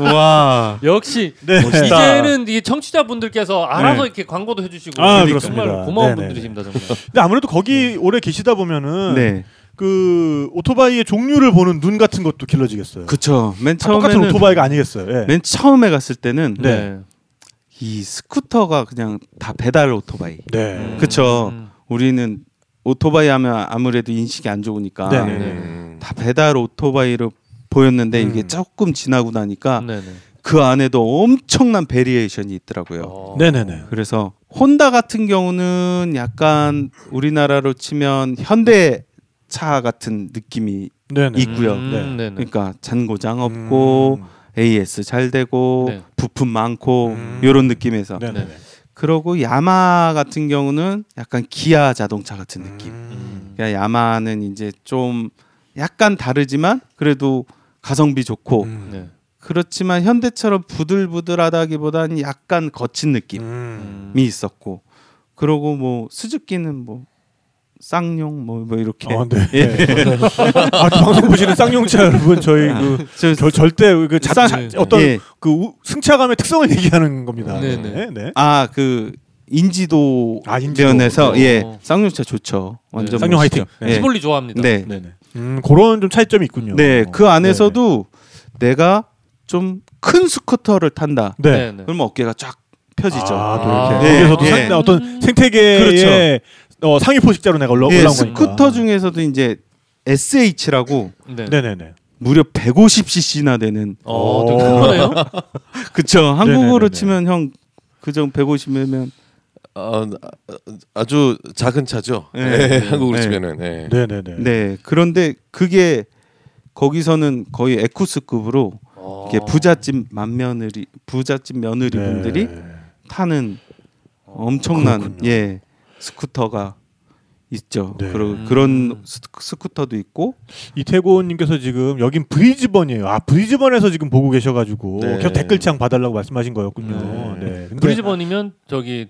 와. 역시 네. 이제는 이 청취자분들께서 알아서 네. 이렇게 광고도 해주시고 아, 그러니까. 정말 고마운 네네. 분들이십니다 정말. 근데 아무래도 거기 오래 계시다 보면은 네. 그 오토바이의 종류를 보는 눈 같은 것도 길러지겠어요. 그쵸. 맨다 똑같은 처음에는 오토바이가 아니겠어요. 예. 맨 처음에 갔을 때는 네. 이 스쿠터가 그냥 다 배달 오토바이. 네. 그쵸. 음. 우리는 오토바이 하면 아무래도 인식이 안 좋으니까 네네. 음. 다 배달 오토바이로 보였는데 음. 이게 조금 지나고 나니까 네네. 그 안에도 엄청난 variation이 있더라고요. 어. 네네네. 그래서 혼다 같은 경우는 약간 우리나라로 치면 현대 차 같은 느낌이 네네. 있고요. 음, 네. 네네. 그러니까 잔고장 없고 음. AS 잘 되고 네. 부품 많고 음. 이런 느낌에서 네네네. 그러고 야마 같은 경우는 약간 기아 자동차 같은 느낌. 음. 그러니까 야마는 이제 좀 약간 다르지만 그래도 가성비 좋고 음. 네. 그렇지만 현대처럼 부들부들하다기보다는 약간 거친 느낌이 음. 있었고 그러고 뭐 스즈키는 뭐 쌍용 뭐, 뭐 이렇게 어, 네. 예. 아, 또 방송 보시는 쌍용차 여러분 저희 그 저, 절, 절대 그 자, 쌍- 자, 어떤 예. 그 우- 승차감의 특성을 얘기하는 겁니다. 네 네. 네. 네. 아그 인지도 아, 인지도. 면에서 어. 예 쌍용차 좋죠 완전 쌍용. 화이팅. 예. 스몰리 좋아합니다. 네. 네네. 음, 그런 좀 차이점이 있군요. 네, 그 안에서도 내가 좀 큰 스쿠터를 탄다. 네. 네. 네. 그러면 어깨가 쫙 펴지죠. 아, 또 아. 이렇게 예, 거기서도 예. 상, 어떤 생태계의 그렇죠. 어, 상위 포식자로 내가 올라, 예, 올라온 거니까. 스쿠터 중에서도 이제 SH라고 네. 네네네. 무려 150cc나 되는 어, 오. 큰 거네요. 그쵸 한국어로 네네네네. 치면 형 그정 150이면 어, 아주 작은 차죠. 네. 네. 한국으로 네. 치면은. 네. 네네네. 네 그런데 그게 거기서는 거의 에쿠스급으로 어. 이게 부잣집 맏며느리 부잣집 며느리 네. 분들이 타는 엄청난 그렇군요. 예 스쿠터가 있죠. 네. 그러, 음. 그런 스- 스쿠터도 있고 이태곤님께서 지금 여긴 브리즈번이에요. 아 브리즈번에서 지금 보고 계셔가지고 네. 계속 댓글창 봐달라고 말씀하신 거였군요. 네. 네. 근데- 브리즈번이면 저기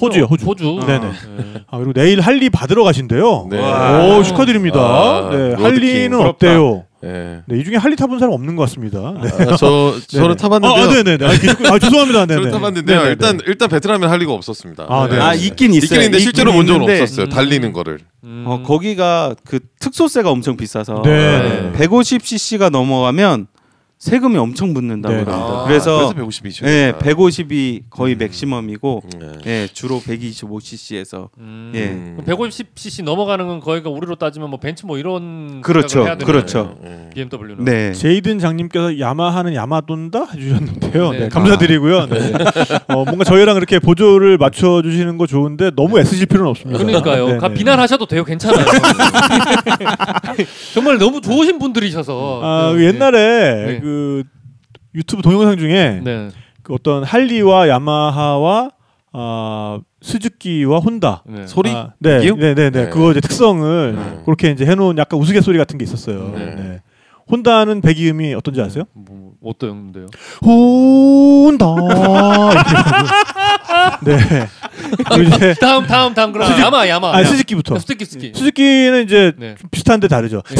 호주요, 호주. 호주. 네네. 네. 아 그리고 내일 할리 받으러 가신대요. 네. 오 축하드립니다. 아, 네. 할리는 부럽다. 어때요? 예. 네, 이 중에 할리 타본 사람 없는 것 같습니다. 네. 아, 저 저는 타봤는데요. 아, 네네네. 아, 계속- 아, 죄송합니다. 네네. 저는 타봤는데요. 네네네. 일단 일단 베트남에 할 리가 없었습니다. 아, 네. 아 있긴 있어요. 있긴 있는데 실제로 본 적은 있는데 없었어요. 음. 달리는 거를. 음. 어, 거기가 그 특소세가 엄청 비싸서 네. 150cc가 넘어가면 세금이 엄청 붙는다고 네. 그럽니다. 아, 그래서 그래서 150이죠. 예, 150이 거의 음. 맥시멈이고 네. 예, 주로 125cc에서 음. 예. 음. 150cc 넘어가는 건 거의가 우리로 따지면 뭐 벤츠 뭐 이런 그렇죠. 그렇죠. 음. BMW는. 네. 제이든 장님께서 야마하는 야마돈다 해주셨는데요. 네. 네, 감사드리고요. 네. 어, 뭔가 저희랑 이렇게 보조를 맞춰 주시는 거 좋은데 너무 애쓰실 필요는 없습니다. 그러니까요. 네, 가 네. 비난하셔도 돼요. 괜찮아요. 정말 너무 좋으신 분들이셔서. 아, 네. 그 옛날에 네. 그 유튜브 동영상 중에 네. 그 어떤 할리와 야마하와 아 스즈키와 혼다 네. 소리? 아, 네? 네, 네, 네. 네. 그거 이제 특성을 네. 그렇게 이제 해놓은 약간 우스갯소리 같은 게 있었어요. 네. 네. 혼다는 배기음이 어떤지 아세요? 뭐 어떤데요? 혼다. 하고. 네. 그리고 이제 다음 다음 다음 그럼 야마 야마. 아 스즈키부터. 스티키 스키. 스즈키는 이제 네. 좀 비슷한데 다르죠. 네.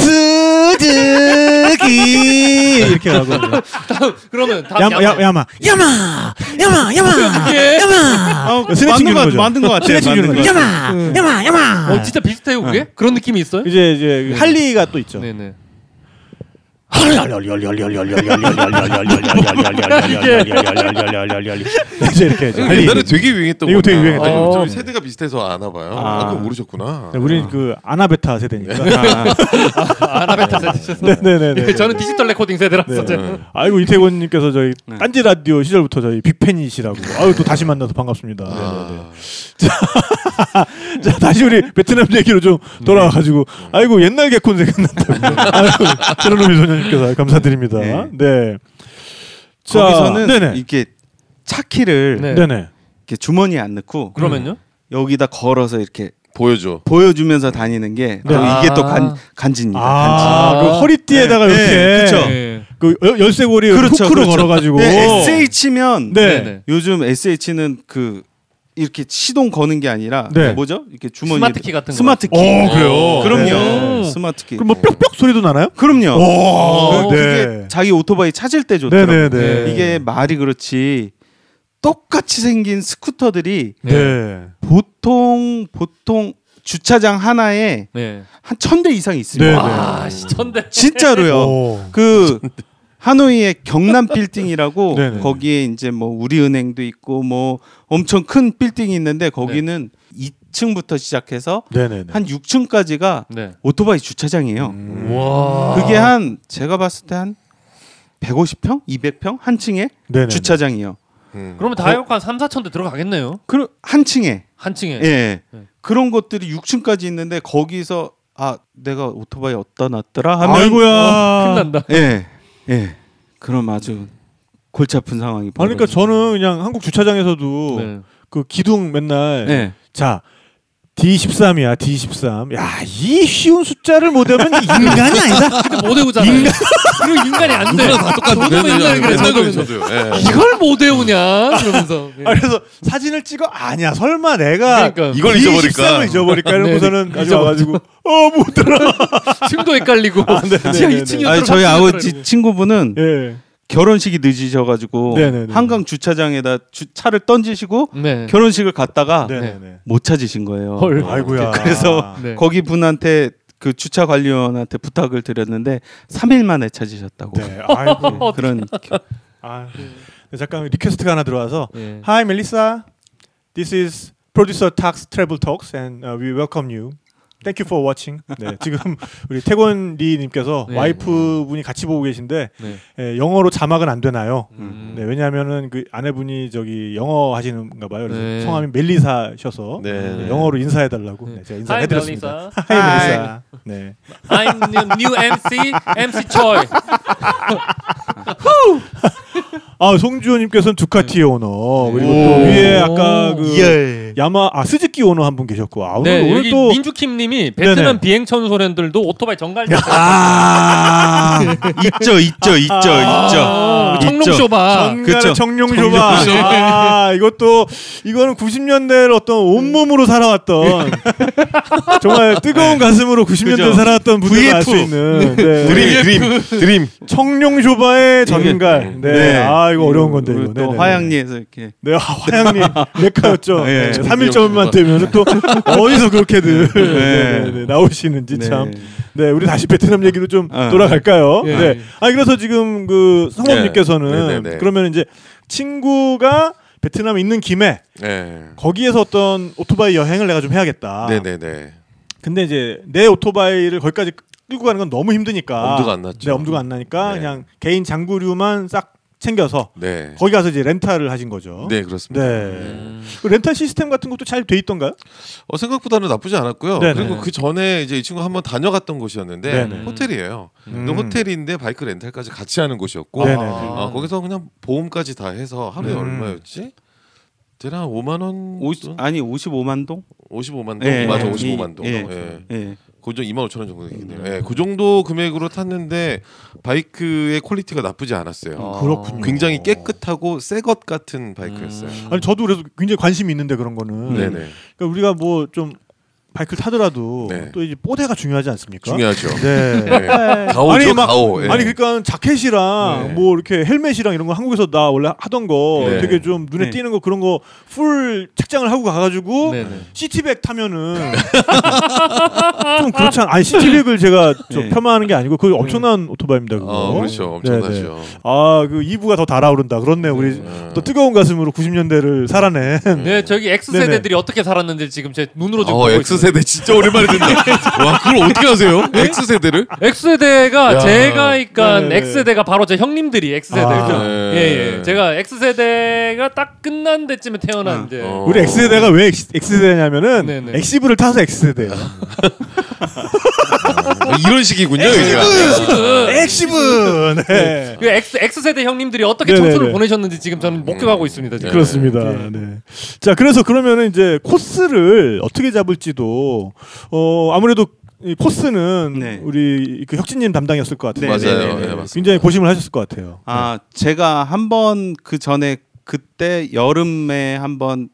스즈키 이렇게 하고 다음 그러면 다음 야마 야, 야마 야마 야마 야마 예. 야마 어, 만든 거. 만든 거. 거. 야마 야마 야마. 어 진짜 비슷해요 그게? 그런 느낌이 있어요? 이제 이제 할리가 또 있죠. 네네. 이제 이렇게 이제 할리. 옛날에 되게 유행했던 이거 되게 아니, 거. 저희 세대가 비슷해서 아나 봐요. 아. 아, 그 모르셨구나. 네, 우리는 그 아나베타 세대니까. 아나베타 세대셨어. 네네네. 저는 디지털 레코딩 세대라서. 네. 제가. 아이고 이태곤님께서 저희 네. 딴지 라디오 시절부터 저희 빅팬이시라고. 아유 또 다시 만나서 반갑습니다. 아, 자 다시 우리 베트남 얘기로 좀 돌아와가지고 아이고 옛날 개콘 생각난다고. 아이고 제로노미 소녀 님께서 감사드립니다. 네. 네. 자, 거기서는 네네. 이게 차키를 네. 네네. 이렇게 주머니에 안 넣고 그러면요? 여기다 걸어서 이렇게 보여줘. 보여주면서 다니는 게 네. 바로 이게 또 아. 간, 간지입니다. 아, 간지. 그 허리띠에다가 네, 이렇게 네. 네. 그 여- 열쇠고리 그렇죠, 후크로 그렇죠. 걸어가지고. 네, SH면 네. 네네. 요즘 SH는 그 이렇게 시동 거는 게 아니라 네. 그 뭐죠? 이렇게 주머니 스마트 키 같은 거. 스마트 키. 오 그래요. 그럼요. 네. 스마트 키. 그럼 뭐 뾱뾱 소리도 나나요? 그럼요. 오, 그- 네. 그게 자기 오토바이 찾을 때 좋더라고요. 네네네. 이게 말이 그렇지 똑같이 생긴 스쿠터들이 네. 보통 보통 주차장 하나에 네. 한천 대 이상 네, 있습니다. 네. 와, 시천대. 진짜로요. 오. 그 하노이의 경남 빌딩이라고. 거기에 이제 뭐 우리은행도 있고 뭐 엄청 큰 빌딩이 있는데 거기는 2층부터 시작해서 네네네. 한 6층까지가 네. 오토바이 주차장이에요. 음. 와. 그게 한 제가 봤을 때 한 150평, 200평 한 층에 네네. 주차장이요. 음. 그러면 다 해갖고 한 3, 4천 대 들어가겠네요. 그한 층에 한 층에. 예 네. 그런 것들이 6층까지 있는데 거기서 아 내가 오토바이 어디다 놨더라 하면 아이고야. 큰일 난다. 예 예. 그럼 아주 골치 아픈 상황이 아니, 그러니까. 저는 그냥 한국 주차장에서도 네. 그 기둥 맨날 예. 자 D13이야 D13. 야 이 쉬운 숫자를 못 외우면 인간이 아니다. 근데 못 외우잖아요. 인간. 그리고 인간이 안 돼. 누구나 다 똑같은 저도 맨날 그래. 저도. 저도요. 예. 이걸 못 외우냐? 그러면서. 예. 아, 그래서 사진을 찍어 아니야 설마 내가 그러니까. 이걸 잊어버릴까? D13을 잊어버릴까 이러고서는 네, 가지고 잊어버렸죠. 와가지고 어 못 들어. 층도 헷갈리고. 네, 지하 네, 네, 2층이었더니 아니 저희 아버지 친구분은 예. 결혼식이 늦으셔가지고 네네네. 한강 주차장에다 주, 차를 던지시고 네. 결혼식을 갔다가 네네네. 못 찾으신 거예요. 헐. 아이고야. 그래서 네. 거기 분한테 그 주차 관리원한테 부탁을 드렸는데 3일 만에 찾으셨다고. 네. 아이고. 네, 그런 아, 네, 잠깐 request가 하나 들어와서 예. Hi Melissa, this is producer Tak's Travel Talks and uh, we welcome you. Thank you for watching. 네, 지금 우리 태권 리 님께서 네. 와이프 분이 같이 보고 계신데 네. 예, 영어로 자막은 안 되나요? 음. 네, 왜냐하면은 그 아내분이 저기 영어 하시는가 봐요. 그래서 네. 성함이 멜리사셔서 네, 네, 네. 영어로 인사해 달라고 네, 제가 인사해 Hi, 드렸습니다. Melissa. Hi Hi. 멜리사. 네. I'm the new MC, MC Choi. 아 송주호님께서는 두카티의 오너 그리고 네. 또 오. 위에 아까 그 예. 네. 야마 아 스즈키 오너 한 분 계셨고 아 오늘 네, 오늘 또 민주킴님이 베트남. 비행 청소년들도 오토바이 정갈제. 아, 있죠, 있죠, 있죠, 아, 있죠. 청룡쇼바. 그쵸. 청룡쇼바. 청룡쇼바. 아, 이것도 이거는 90년대를 어떤 온몸으로 살아왔던 정말 뜨거운 가슴으로 90년대 그죠. 살아왔던 분들 알수. 있는 네. 드림 드림 드림. 청룡쇼바의 전갈. 네. 네. 아 이거 어려운 건데 이거. 또. 화양리에서 이렇게 네, 아, 화양리 메카였죠. 네. 네, 3일점만 되면 또 어디서 그렇게들 네. 네. 네, 나오시는지 참. 네. 네, 우리 다시 베트남 얘기로 좀 어. 돌아갈까요? 예. 네. 아 그래서 지금 그 성범님께서는 네, 네, 네, 네. 그러면 이제 친구가 베트남에 있는 김에 네. 거기에서 어떤 오토바이 여행을 내가 좀 해야겠다. 네네네. 근데 이제 내 오토바이를 거기까지 끌고 가는 건 너무 힘드니까 엄두가 안 났죠. 네, 엄두가 안 나니까 네. 그냥 개인 장구류만 싹 챙겨서 네. 거기 가서 이제 렌탈을 하신 거죠. 네 그렇습니다. 네. 음. 그 렌탈 시스템 같은 것도 잘 돼 있던가요? 어, 생각보다는 나쁘지 않았고요. 네네. 그리고 그 전에 이제 이 친구 한번 다녀갔던 곳이었는데 네네. 호텔이에요. 음. 호텔인데 바이크 렌탈까지 같이 하는 곳이었고 네네. 어, 거기서 그냥 보험까지 다 해서 하루에 음. 얼마였지? 대략 5만 원, 50, 아니 55만 동? 55만 동, 예, 맞아 예, 55만 동. 예. 예. 예. 그정 2만 5천 원 정도 되겠네요. 예, 그 정도 금액으로 탔는데 바이크의 quality가 나쁘지 않았어요. 아. 그렇군요. 굉장히 깨끗하고 새 것 같은 바이크였어요. 음. 아니 저도 그래서 굉장히 관심이 있는데 그런 거는 네네. 그러니까 우리가 뭐 좀 바이크를 타더라도 네. 또 이제 뽀대가 중요하지 않습니까? 중요하죠. 네. 네. 가오죠, 아니, 막- 가오. 예. 아니 그러니까 자켓이랑 네. 뭐 이렇게 헬멧이랑 이런 거 한국에서 나 원래 하던 거 네. 되게 좀 눈에 네. 띄는 거 그런 거 full 착장을 하고 가가지고 네네. 시티백 타면은 좀 그렇지 않 아니 시티백을 제가 좀 네. 폄하하는 게 아니고 그거 엄청난 오토바이입니다 그거. 어, 그렇죠. 엄청나죠. 아그 2부가 더 달아오른다. 그렇네요. 우리 네. 또 뜨거운 가슴으로 90년대를 살아낸. 네, 저기 X. 세대들이 어떻게 살았는지 지금 제 눈으로 좀 어, 보고 있습니 다. 세대 진짜 오랜만에 듣네. 와, 그걸 어떻게 아세요? X 세대를? X 세대가 야. 제가 있간 네네. X 세대가 바로 제 형님들이 X 세대죠. 아. 예, 예. 제가 X 세대가 딱 끝난 데쯤에 태어난 이제 어. 우리 X세대가 왜 X, X세대냐면은 네네. 엑시브를 타서 X세대예요. 아, 이런 식이군요, 이제. 엑시브. 네. 그 X X 세대 형님들이 어떻게 네네네. 청춘을 보내셨는지 지금 저는 목격하고 있습니다. 지금. 그렇습니다. 네. 자, 그래서 그러면은 이제 코스를 어떻게 잡을지도 어 아무래도 이 코스는 네. 우리 그 혁진님 담당이었을 것 같아요. 네, 맞아요. 네, 네, 네, 네. 맞습니다. 굉장히 고심을 하셨을 것 같아요. 아 제가 한번 그 전에 그때 여름에 한번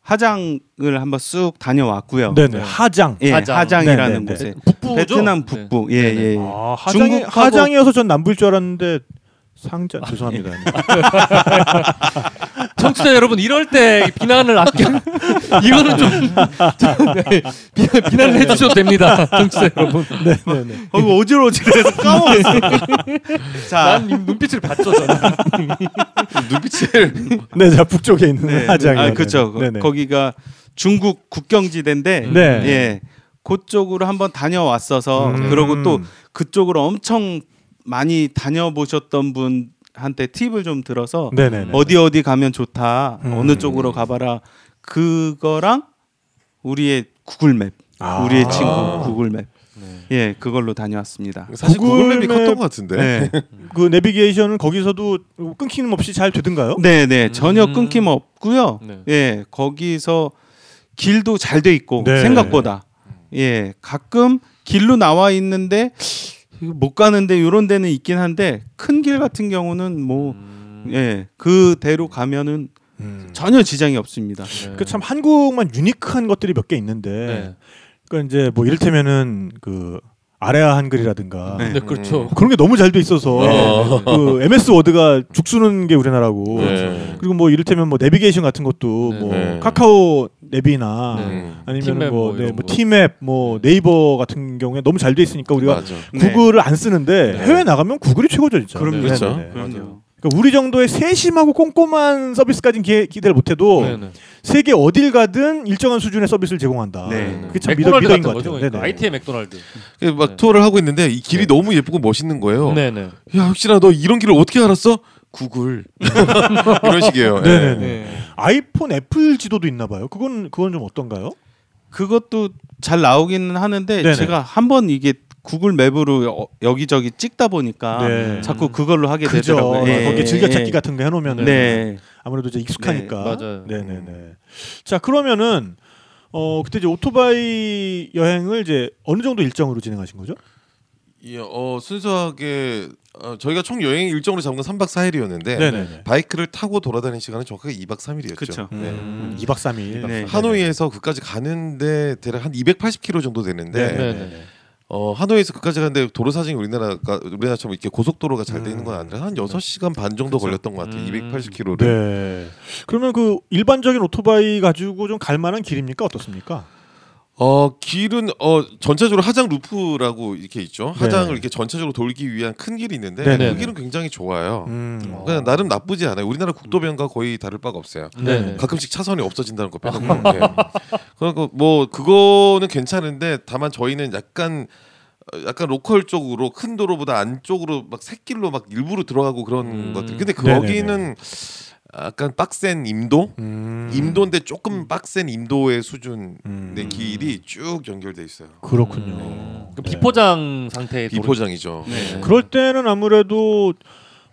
하장을 한번 쑥 다녀왔고요. 네, 네. 하장. 예, 하장. 하장이라는 네, 네, 네. 곳에 북부죠? 베트남 북부. 예, 예. 아, 하장이 하장이어서 전 남부일 줄 알았는데 상자 죄송합니다. 청취자 여러분 이럴 때 비난을 아껴 이거는 좀, 좀 네, 비난, 비난을 해주셔도 됩니다. 청취자 여러분. 네, 네, 네. 어, 어지러워지래서 까먹었어. 자, 난이 눈빛을 봤죠 저는. 눈빛을. 네, 자 북쪽에 있는 네, 하장이. 아, 그렇죠. 네, 네. 거기가 중국 국경지대인데, 네. 예, 그쪽으로 한번 다녀왔어서 음. 그러고 또 그쪽으로 엄청 많이 다녀보셨던 분 한테 팁을 좀 들어서 네, 네, 네. 어디 어디 가면 좋다, 음. 어느 쪽으로 가봐라. 그거랑 우리의 구글맵, 아. 우리의 친구 구글맵, 예, 그걸로 다녀왔습니다. 사실 구글 구글맵이 맵- 컸던 것 같은데. 네, 그 내비게이션은 거기서도 끊김 없이 잘 되던가요? 네, 네, 전혀 음. 끊김 없고요. 네. 예, 거기서 길도 잘 돼 있고 네. 생각보다 예, 가끔 길로 나와 있는데 못 가는데 이런 데는 있긴 한데 큰 길 같은 경우는 뭐 예, 그 대로 가면은 음. 전혀 지장이 없습니다. 그참 한국만 유니크한 것들이 몇 개 있는데 네. 그러니까 이제 뭐 이를테면은 그 아레아 한글이라든가 네. 네, 그렇죠. 그런 게 너무 잘 돼 있어서 어. 그 MS 워드가 죽 쓰는 게 우리나라고 네. 그리고 뭐 이를테면 뭐 내비게이션 같은 것도 네. 뭐 네. 카카오 내비나 네. 음. 아니면 뭐, 뭐 네, 이런 뭐 거. 티맵 뭐 네이버 같은 경우에 너무 잘 돼 있으니까 우리가 맞아. 네. 구글을 안 쓰는데 네. 해외 나가면 구글이 최고죠 진짜. 그럼요. 네, 그렇죠. 네, 네. 그럼요. 그러니까 우리 정도의 세심하고 꼼꼼한 서비스까지는 기, 기대를 못해도 네, 네. 세계 어딜 가든 일정한 수준의 서비스를 제공한다. 네. 그게 참 미덕인 같은 것. 같아요. 그러니까 네네. IT의 맥도날드. 그막 네. 투어를 하고 있는데 이 길이 너무 예쁘고 멋있는 거예요. 네, 네. 야, 혁진아 너 이런 길을 어떻게 알았어? 구글. 이런 식이에요. 예. 네네네. 네. 아이폰 애플 지도도 있나 봐요. 그건 그건 좀 어떤가요? 그것도 잘 나오기는 하는데 네네. 제가 한번 이게 구글 map으로 여, 여기저기 찍다 보니까 네. 자꾸 그걸로 하게 그죠. 되더라고요. 예, 거기 예, 즐겨찾기 예. 같은 거 해놓으면 네. 아무래도 이제 익숙하니까. 네, 맞아요. 네네 네. 자 그러면은 어 그때 이제 오토바이 여행을 이제 어느 정도 일정으로 진행하신 거죠? 예, 어, 순수하게 어, 저희가 총 여행 일정으로 잡은 건 3박 4일이었는데 네네네. 바이크를 타고 돌아다니는 시간은 정확하게 2박 3일이었죠. 그쵸. 네. 음, 2박 3일. 네. 하노이에서 그까지 가는데 대략 한 280km 정도 되는데 네. 네네. 어, 하노이에서 그까지 가는데 도로 사정이 우리나라가 우리나라처럼 이렇게 고속도로가 잘 돼 있는 건 음. 아니라 한 6시간 반 정도 그쵸. 걸렸던 것 같아요. 음. 280km를. 네. 그러면 그 일반적인 오토바이 가지고 좀 갈 만한 길입니까? 어떻습니까? 어 길은 어 전체적으로 하장 loop라고 이렇게 있죠. 네. 하장을 이렇게 전체적으로 돌기 위한 큰 길이 있는데 네네네. 그 길은 굉장히 좋아요. 음. 그냥 나름 나쁘지 않아요. 우리나라 국도변과 거의 다를 바가 없어요. 네네. 가끔씩 차선이 없어진다는 거 빼놓고. 네. 그리고 뭐 그거는 괜찮은데 다만 저희는 약간 어, 약간 local 쪽으로 큰 도로보다 안쪽으로 막 샛길로 막 일부러 들어가고 그런 음. 것들. 근데 네네네. 약간 빡센 임도, 음. 임도인데 조금 빡센 임도의 수준 음. 의 길이 쭉 연결돼 있어요. 그렇군요. 음. 그 네. 비포장 상태의 도로- 비포장이죠. 네. 그럴 때는 아무래도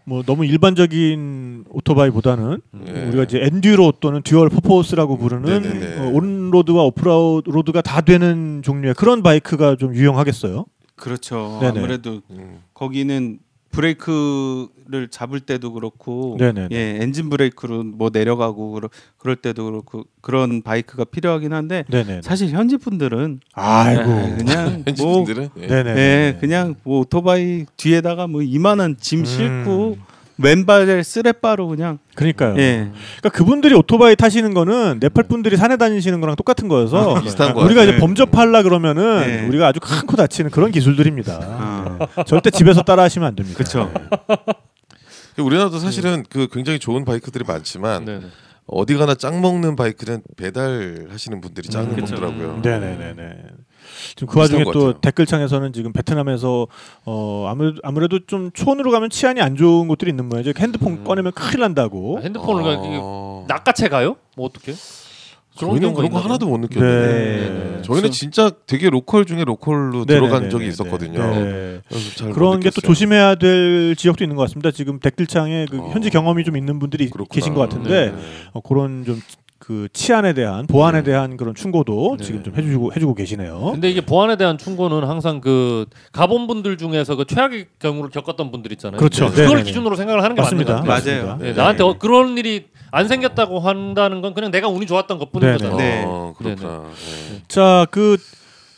뭐 너무 일반적인 오토바이보다는 예. 우리가 이제 enduro 또는 dual purpose라고 부르는 네네네. 어, on-road와 off-road가 다 되는 종류의 그런 바이크가 좀 유용하겠어요. 그렇죠. 네네. 아무래도 음. 거기는 브레이크를 잡을 때도 그렇고 네네네. 예, 엔진 브레이크로 뭐 내려가고 그러, 그럴 때도 그렇고 그런 바이크가 필요하긴 한데 네네. 사실 현지 분들은 아이고. 예, 그냥 현지 뭐 분들은 예. 네네. 예, 그냥 뭐 오토바이 뒤에다가 뭐 이만한 짐 음. 싣고 왼발에 쓰레빠로 그냥 그러니까요. 예. 그러니까 그분들이 오토바이 타시는 거는 네팔 분들이 산에 다니시는 거랑 똑같은 거여서 아, 비슷한 거 우리가 이제. 범접하려 그러면은 네. 우리가 아주 큰코 다치는 그런 기술들입니다. 아. 네. 절대 집에서 따라 하시면 안 됩니다. 그쵸. 그 우리나라도 사실은 그 굉장히 좋은 바이크들이 많지만 네네. 어디 가나 짱 먹는 바이크는 배달하시는 분들이 짱 음. 먹더라고요. 네네네네. 지금 그 와중에 또. 댓글창에서는 지금 베트남에서 어 아무래도 아무래도 좀 촌으로 가면 치안이 안 좋은 곳들이 있는 모양이죠. 핸드폰 음. 꺼내면 큰일 난다고. 아, 핸드폰을 가 어... 낚아채 가요? 뭐 어떻게? 저희는 경우가 그런 거 하나도 못 네. 느꼈는데 네. 저희는 저- 진짜 되게 local 중에 로컬로 네네네네. 들어간 적이 있었거든요. 네. 그래서 잘못 그런 게 또. 조심해야 될 지역도 있는 것 같습니다. 지금 댓글창에 그 어. 현지 경험이 좀 있는 분들이 그렇구나. 계신 것 같은데 네. 어, 그런 좀 그 치안에 대한 보안에 대한 그런 충고도 네. 지금 좀 해주고 해주고 계시네요. 근데 이게 보안에 대한 충고는 항상 그 가본 분들 중에서 그 최악의 경우를 겪었던 분들 있잖아요. 그렇죠. 그걸 네네네. 기준으로 생각을 하는 게 맞습니다. 맞아요. 맞습니다. 네, 나한테 어, 그런 일이 안 생겼다고 한다는 건 그냥 내가 운이 좋았던 것뿐인. 거잖아요. 네. 어, 그렇구나. 네. 자, 그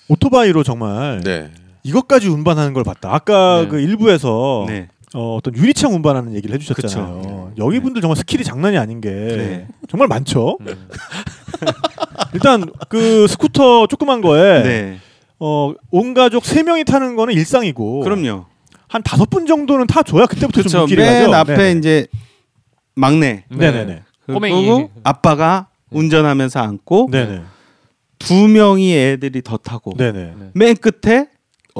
오토바이로 정말 네. 이것까지 운반하는 걸 봤다. 아까 네. 그 일부에서 네. 어, 어떤 유리창 운반하는 얘기를 해주셨잖아요. 여기 분들 정말 skill이 장난이 아닌 게 네. 정말 많죠. 음. 일단 그 스쿠터 조그만 거에 네. 어, 온 가족 세 명이 타는 거는 일상이고 그럼요. 한 다섯 분 정도는 타 줘야 그때부터 좀 그렇죠. 눈길이 맨 가죠. 앞에 네. 이제 막내 네, 네, 네. 꼬맹이. 그리고 아빠가 운전하면서 앉고 네, 네. 두 명이 애들이 더 타고 네, 네. 맨 끝에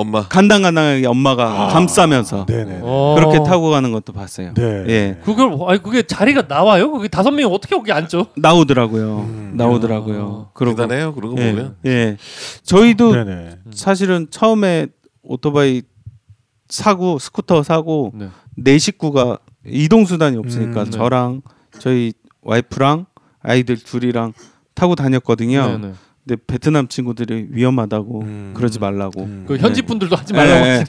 엄마. 간당간당하게 엄마가 아. 감싸면서 네, 네. 어. 그렇게 타고 가는 것도 봤어요. 네. 예. 그걸 아니 그게 자리가 나와요? 그게 다섯 명이 어떻게 거기 앉죠? 나오더라고요. 음. 나오더라고요. 그러고 대단해요. 그런 거 예. 보면. 예. 저희도 네, 네. 사실은 처음에 오토바이 사고 스쿠터 사고 네. 네 식구가 이동 수단이 없으니까 음, 네. 저랑 저희 와이프랑 아이들 둘이랑 타고 다녔거든요. 네, 네. 근데 베트남 친구들이 위험하다고 음. 그러지 말라고. 음. 그 현지 분들도 하지 예, 말라고. 예.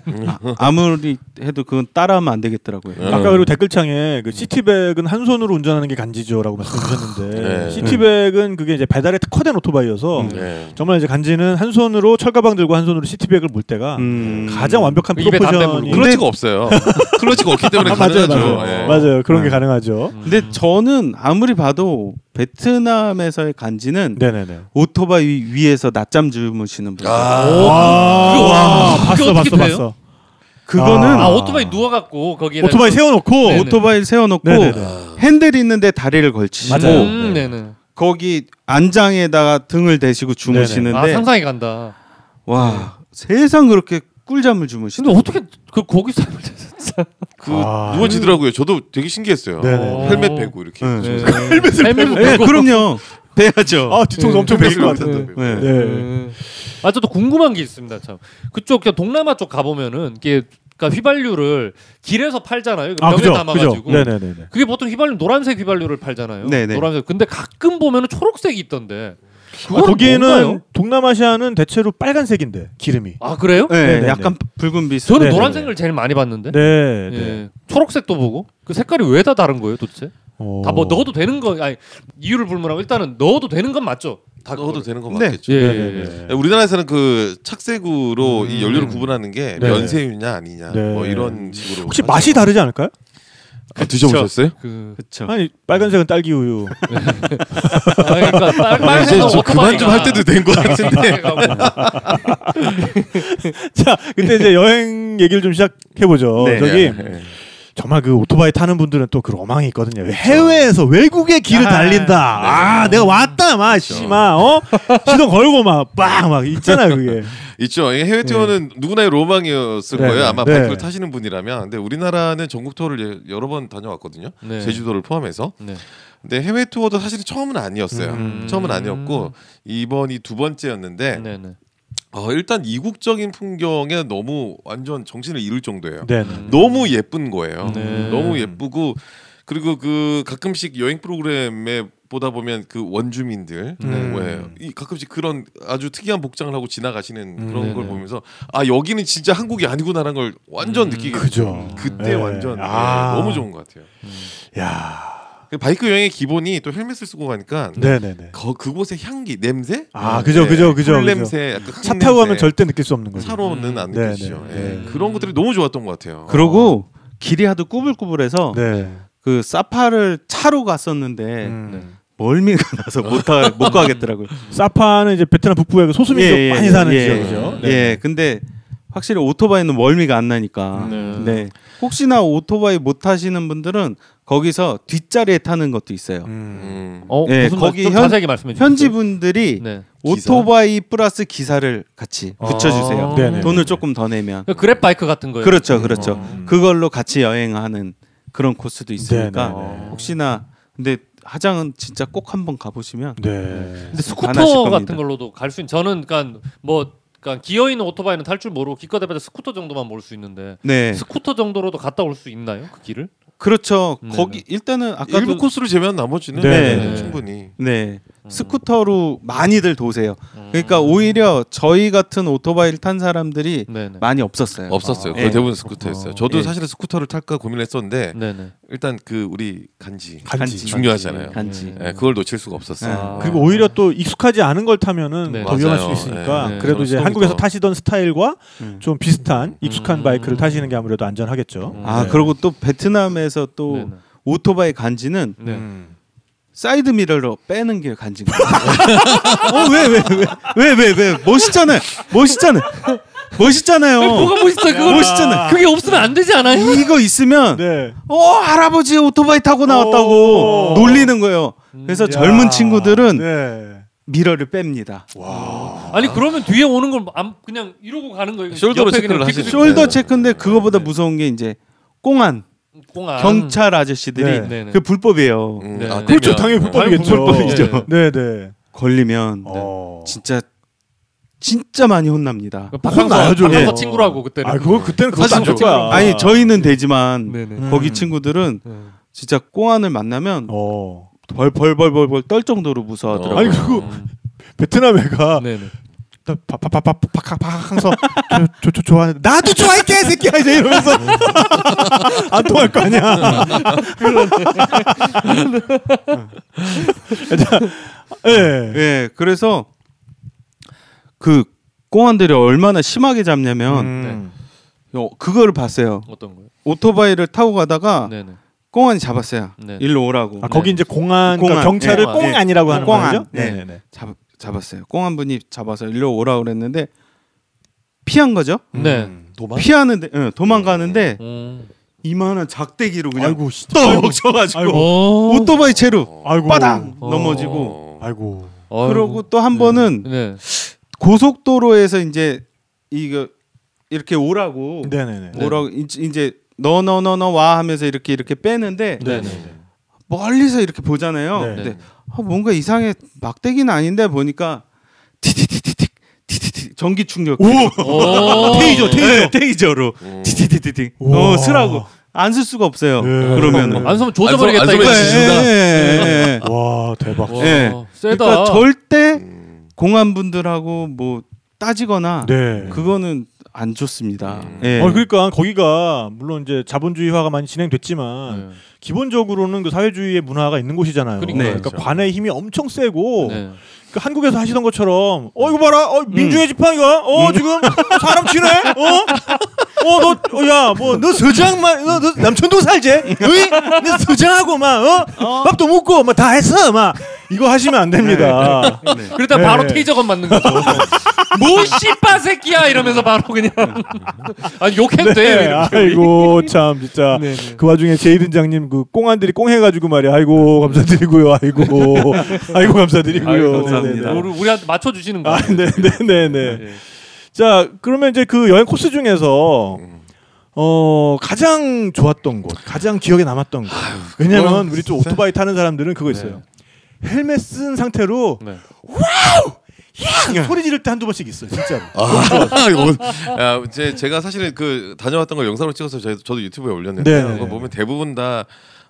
아, 무리 해도 그건 따라하면 안 되겠더라고요. 음. 아까 그리고 댓글창에 그 시티백은 한 손으로 운전하는 게 간지죠라고 말씀해 주셨는데 네. 시티백은 그게 이제 배달에 특화된 오토바이여서 음. 네. 정말 이제 간지는 한 손으로 철가방 들고 한 손으로 시티백을 물 때가 음. 가장 완벽한 담배 프로포션이. 클러치가 없어요. 클러치가 없기 때문에 아, 맞아요, 가능하죠. 맞아요. 예. 맞아요. 그런 게 네. 가능하죠. 음. 근데 저는 아무리 봐도 베트남에서의 간지는 네네네. 오토바이 위에서 낮잠 주무시는 분. 아. 오, 와, 그거- 와, 봤어, 그게 어떻게 봤어, 돼요? 봤어. 그거는 아 오토바이 누워갖고 거기에 오토바이 세워놓고 네네. 오토바이 세워놓고 네네네. 핸들 있는데 다리를 걸치시고. 음, 네네. 거기 안장에다가 등을 대시고 주무시는데 아 상상이 간다. 와 세상 그렇게 꿀잠을 주무시는. 근데 어떻게 그 거기 살을 진짜. 그 아. 누워지더라고요. 저도 되게 신기했어요. 네네. 헬멧 베고 이렇게. 네. 주무세요. 헬멧을 예, 그럼요. 빼야죠. 아 뒤통수 엄청 뺐을 것 같은데. 네. 네. 아 저도 궁금한 게 있습니다. 참 그쪽 동남아 쪽 가보면은 이게 그러니까 휘발유를 길에서 팔잖아요. 아 병에 담아가지고. 그게 보통 휘발유 노란색 휘발유를 팔잖아요. 네네. 노란색. 근데 가끔 보면은 초록색이 있던데. 아, 거기에는 뭔가요? 동남아시아는 대체로 빨간색인데 기름이. 아 그래요? 네, 네네네. 약간 붉은 빛. 저는 네네네. 노란색을 제일 많이 봤는데. 네. 네. 예. 초록색도 보고 그 색깔이 왜 다 다른 거예요, 도대체? 어. 다뭐 넣어도 되는 거 아니 이유를 불문하고 일단은 넣어도 되는 건 맞죠? 다 넣어도. 되는 거 네. 맞겠죠. 예, 예. 예. 우리나라에서는 그 착색으로 이 연료를 음. 구분하는 게 네. 면세유냐 아니냐 네. 뭐 이런 식으로 혹시 하죠. 맛이 다르지 않을까요? 아, 드셔보셨어요? 그 그렇죠. 아니 빨간색은 딸기 우유. 아, 그러니까 빨- 아, 이제 좀 그만 좀 할 때도 된 것 같은데. 자, 근데 이제 여행 얘기를 좀 시작해 보죠. 네. 저기 네. 정말 그 오토바이 타는 분들은 또 그 로망이 있거든요. 해외에서 외국의 길을 아, 달린다. 네. 아, 내가 왔다, 마, 씨, 마, 어? 시동 걸고 막, 빵, 막 있잖아요, 그게. 있죠. 해외 투어는 누구나의 로망이었을 네. 거예요. 아마 네. 바이크를 타시는 분이라면. 근데 우리나라는 전국 투어를 예- 여러 번 다녀왔거든요. 네. 제주도를 포함해서. 네. 근데 해외 투어도 사실은 처음은 아니었어요. 음. 처음은 아니었고 이번이 두 번째였는데 네, 네. 어, 일단 이국적인 풍경에 너무 완전 정신을 잃을 정도예요. 네. 너무 예쁜 거예요. 네. 너무 예쁘고 그리고 그 가끔씩 여행 프로그램에 보다 보면 그 원주민들 음. 왜이 가끔씩 그런 아주 특이한 복장을 하고 지나가시는 음. 그런 걸 네네. 보면서 아 여기는 진짜 한국이 아니구나라는 걸 완전 음. 느끼게 그죠. 됐어요. 그때 네. 완전 네, 아. 너무 좋은 것 같아요. 야그 바이크 여행의 기본이 또 헬멧을 쓰고 가니까 네네네. 거, 그곳의 향기 냄새 아, 그죠, 그죠, 그죠, 풀 그죠. 냄새 차를 타고 가면. 절대 느낄 수 없는 거죠. 차로는 안 네, 느끼시죠. 네, 예. 네. 그런 것들이 너무 좋았던 것 같아요. 그러고 길이 하도 꾸불꾸불해서 네. 그 사파를 차로 갔었는데 음. 멀미가 나서 못, 타, 못 가겠더라고요. 사파는 이제 베트남 북부에 그 소수민족 예, 예, 많이 예, 사는 예, 지역이죠. 네. 예, 근데 확실히 오토바이는 멀미가 안 나니까. 네. 네. 혹시나 오토바이 못 타시는 분들은 거기서 뒷자리에 타는 것도 있어요. 음. 음. 어, 예, 무슨 거기 좀 현- 자세하게 말씀해 주세요. 현지 분들이 네. 오토바이 플러스 기사를 같이 붙여주세요. 아. 네네. 돈을 조금 더 내면. 그 그랩 바이크 같은 거예요. 그렇죠, 그렇죠. 음. 그걸로 같이 여행하는 그런 코스도 있으니까 네네. 혹시나 근데 하장은 진짜 꼭 한번 가보시면 네. 근데 스쿠터. 같은 걸로도 갈 수 있는 저는 그러니까 뭐 그러니까 기어 있는 오토바이는 탈 줄 모르고 기껏 해봐도 스쿠터 정도만 몰 수 있는데 네 스쿠터 정도로도 갔다 올 수 있나요? 그 길을? 그렇죠. 네네. 거기 일단은 아까도 일부 코스를 제외한 나머지는 네. 네, 충분히 네 스쿠터로 많이들 도세요. 음. 그러니까 오히려 저희 같은 오토바이를 탄 사람들이 네네. 많이 없었어요. 없었어요. 아, 거의 예. 대부분 스쿠터였어요. 저도 예. 사실은 스쿠터를 탈까 고민했었는데 네네. 일단 그 우리 간지 간지. 중요하잖아요. 간지. 예, 그걸 놓칠 수가 없었어요. 아. 그리고 오히려 또 익숙하지 않은 걸 타면은 네. 더 위험할. 수 있으니까 네. 네. 그래도 이제 한국에서 더- 타시던 스타일과 음. 좀 비슷한 익숙한 음. 바이크를 타시는 게 아무래도 안전하겠죠. 음. 아 네. 그리고 또 베트남에서 또 네네. 오토바이 간지는 네. 음. 사이드 미러로 빼는 게 간지인 거예요. 어왜 왜왜 왜 왜 왜 멋있잖아요. 멋있잖아요. 멋있잖아요. 아니, 뭐가 멋있어 그거 멋있잖아요. 그게 없으면 안 되지 않아요? 이거 있으면 네. 어 할아버지 오토바이 타고 나왔다고 오. 놀리는 거예요. 그래서 야. 젊은 친구들은 네. mirror를 뺍니다. 아니 그러면 뒤에 오는 걸 안- 그냥 이러고 가는 거예요. shoulder로 옆에 체크를 하시죠. 픽- shoulder 네. 체크인데 그거보다 무서운 게 이제 công an 공안 경찰 아저씨들이 네. 네네. 그 불법이에요. 음, 네. 아, 그렇죠. 당연히 불법이겠죠. 불법이죠. 네, 네. 걸리면 어. 진짜 진짜 많이 혼납니다. 박항서 혼나야죠. 박항서 예. 친구라고 그때는. 아, 그거 그때는 그거 사실 거야. 아니 저희는 되지만 네네. 음. 거기 친구들은 진짜 꽁안을 만나면 어. 벌벌벌벌벌 떨 정도로 무서워하더라고요. 아니 그리고 베트남 애가 네네. 저저 좋아하는 나도 좋아해 개새끼야 이제 이러면서 안 통할 거 아니야. 예. 예, 그래서 그 꽁안들이 얼마나 심하게 잡냐면 음. 어, 그거를 봤어요. 어떤 거요? 오토바이를 타고 가다가 네네. 꽁안이 잡았어요. 네. 일로 오라고. 아 거기 이제 공안, 그러니까 공안. 경찰을 예. 꽁안이라고 하는 공안. 거죠? 네. 네네네. 잡, 잡았어요. 꽁안 분이 잡아서 일로 오라고 그랬는데 피한 거죠. 네. 음, 도망. 피하는데 응, 도망가는데 음. 이만한 작대기로 그냥 아이고. 떡 쳐가지고 아이고. 오. 오토바이 채로 아이고. 빠당 어. 넘어지고 아이고. 그러고 또 한 번은 네. 고속도로에서 이제 이거 이렇게 오라고 네네네. 오라고 이- 이제 너너너너 와 하면서 이렇게 이렇게 빼는데 네네. 멀리서 이렇게 보잖아요. 네. 근데 아, 뭔가 이상해 막대기는 아닌데 보니까 티티티티틱 티티티 전기 충격. 오. 테이저 테이저 테이저로 음. 티티티티틱. 어 쓰라고 안 쓸 수가 없어요. 네. 그러면은. 안 쓰면 조져버리겠다 안 쏘면 이거. 지진다. 예, 예, 예. 와 대박. 와, 예. 세다. 그러니까 절대 음. 공안분들하고 뭐 따지거나 네. 그거는 안 좋습니다. 음. 예. 어 그러니까 거기가 물론 이제 자본주의화가 많이 진행됐지만 네. 기본적으로는 그 사회주의의 문화가 있는 곳이잖아요. 그러니까 그렇죠. 관의 힘이 엄청 세고 네. 그 한국에서 하시던 것처럼 어 이거 봐라 어 민주의 지팡이가 어 지금 사람 치네 어어너야뭐 너 서장만 너, 너 남천동 살지 어이 너 서장하고 막어 밥도 먹고 막 다 했어 막 이거 하시면 안 됩니다. 그러다 네. 바로 테이저건 맞는 거죠. 뭐 씨빠 새끼야 이러면서 바로 그냥 아니 욕해도 돼. 네, 아이고 참 진짜 네, 네. 그 와중에 제이든장님 그 꽁안들이 꽁해가지고 말이야 아이고 감사드리고요 아이고 아이고 감사드리고요 아이고, 감사합니다. 우리 우리한테 맞춰 주시는 거야. 아 네네네네 네. 자 그러면 이제 그 여행 코스 중에서 어 가장 좋았던 곳 가장 기억에 남았던 곳 왜냐면 우리 좀 진짜- 오토바이 타는 사람들은 그거 있어요 헬멧 쓴 상태로 네. 야! 소리 지를 때 한두 번씩 있어요 진짜로 아, 이거 야, 제, 제가 사실은 그 다녀왔던 걸 영상으로 찍어서 저, 저도 유튜브에 올렸는데 네. 그거 보면 대부분 다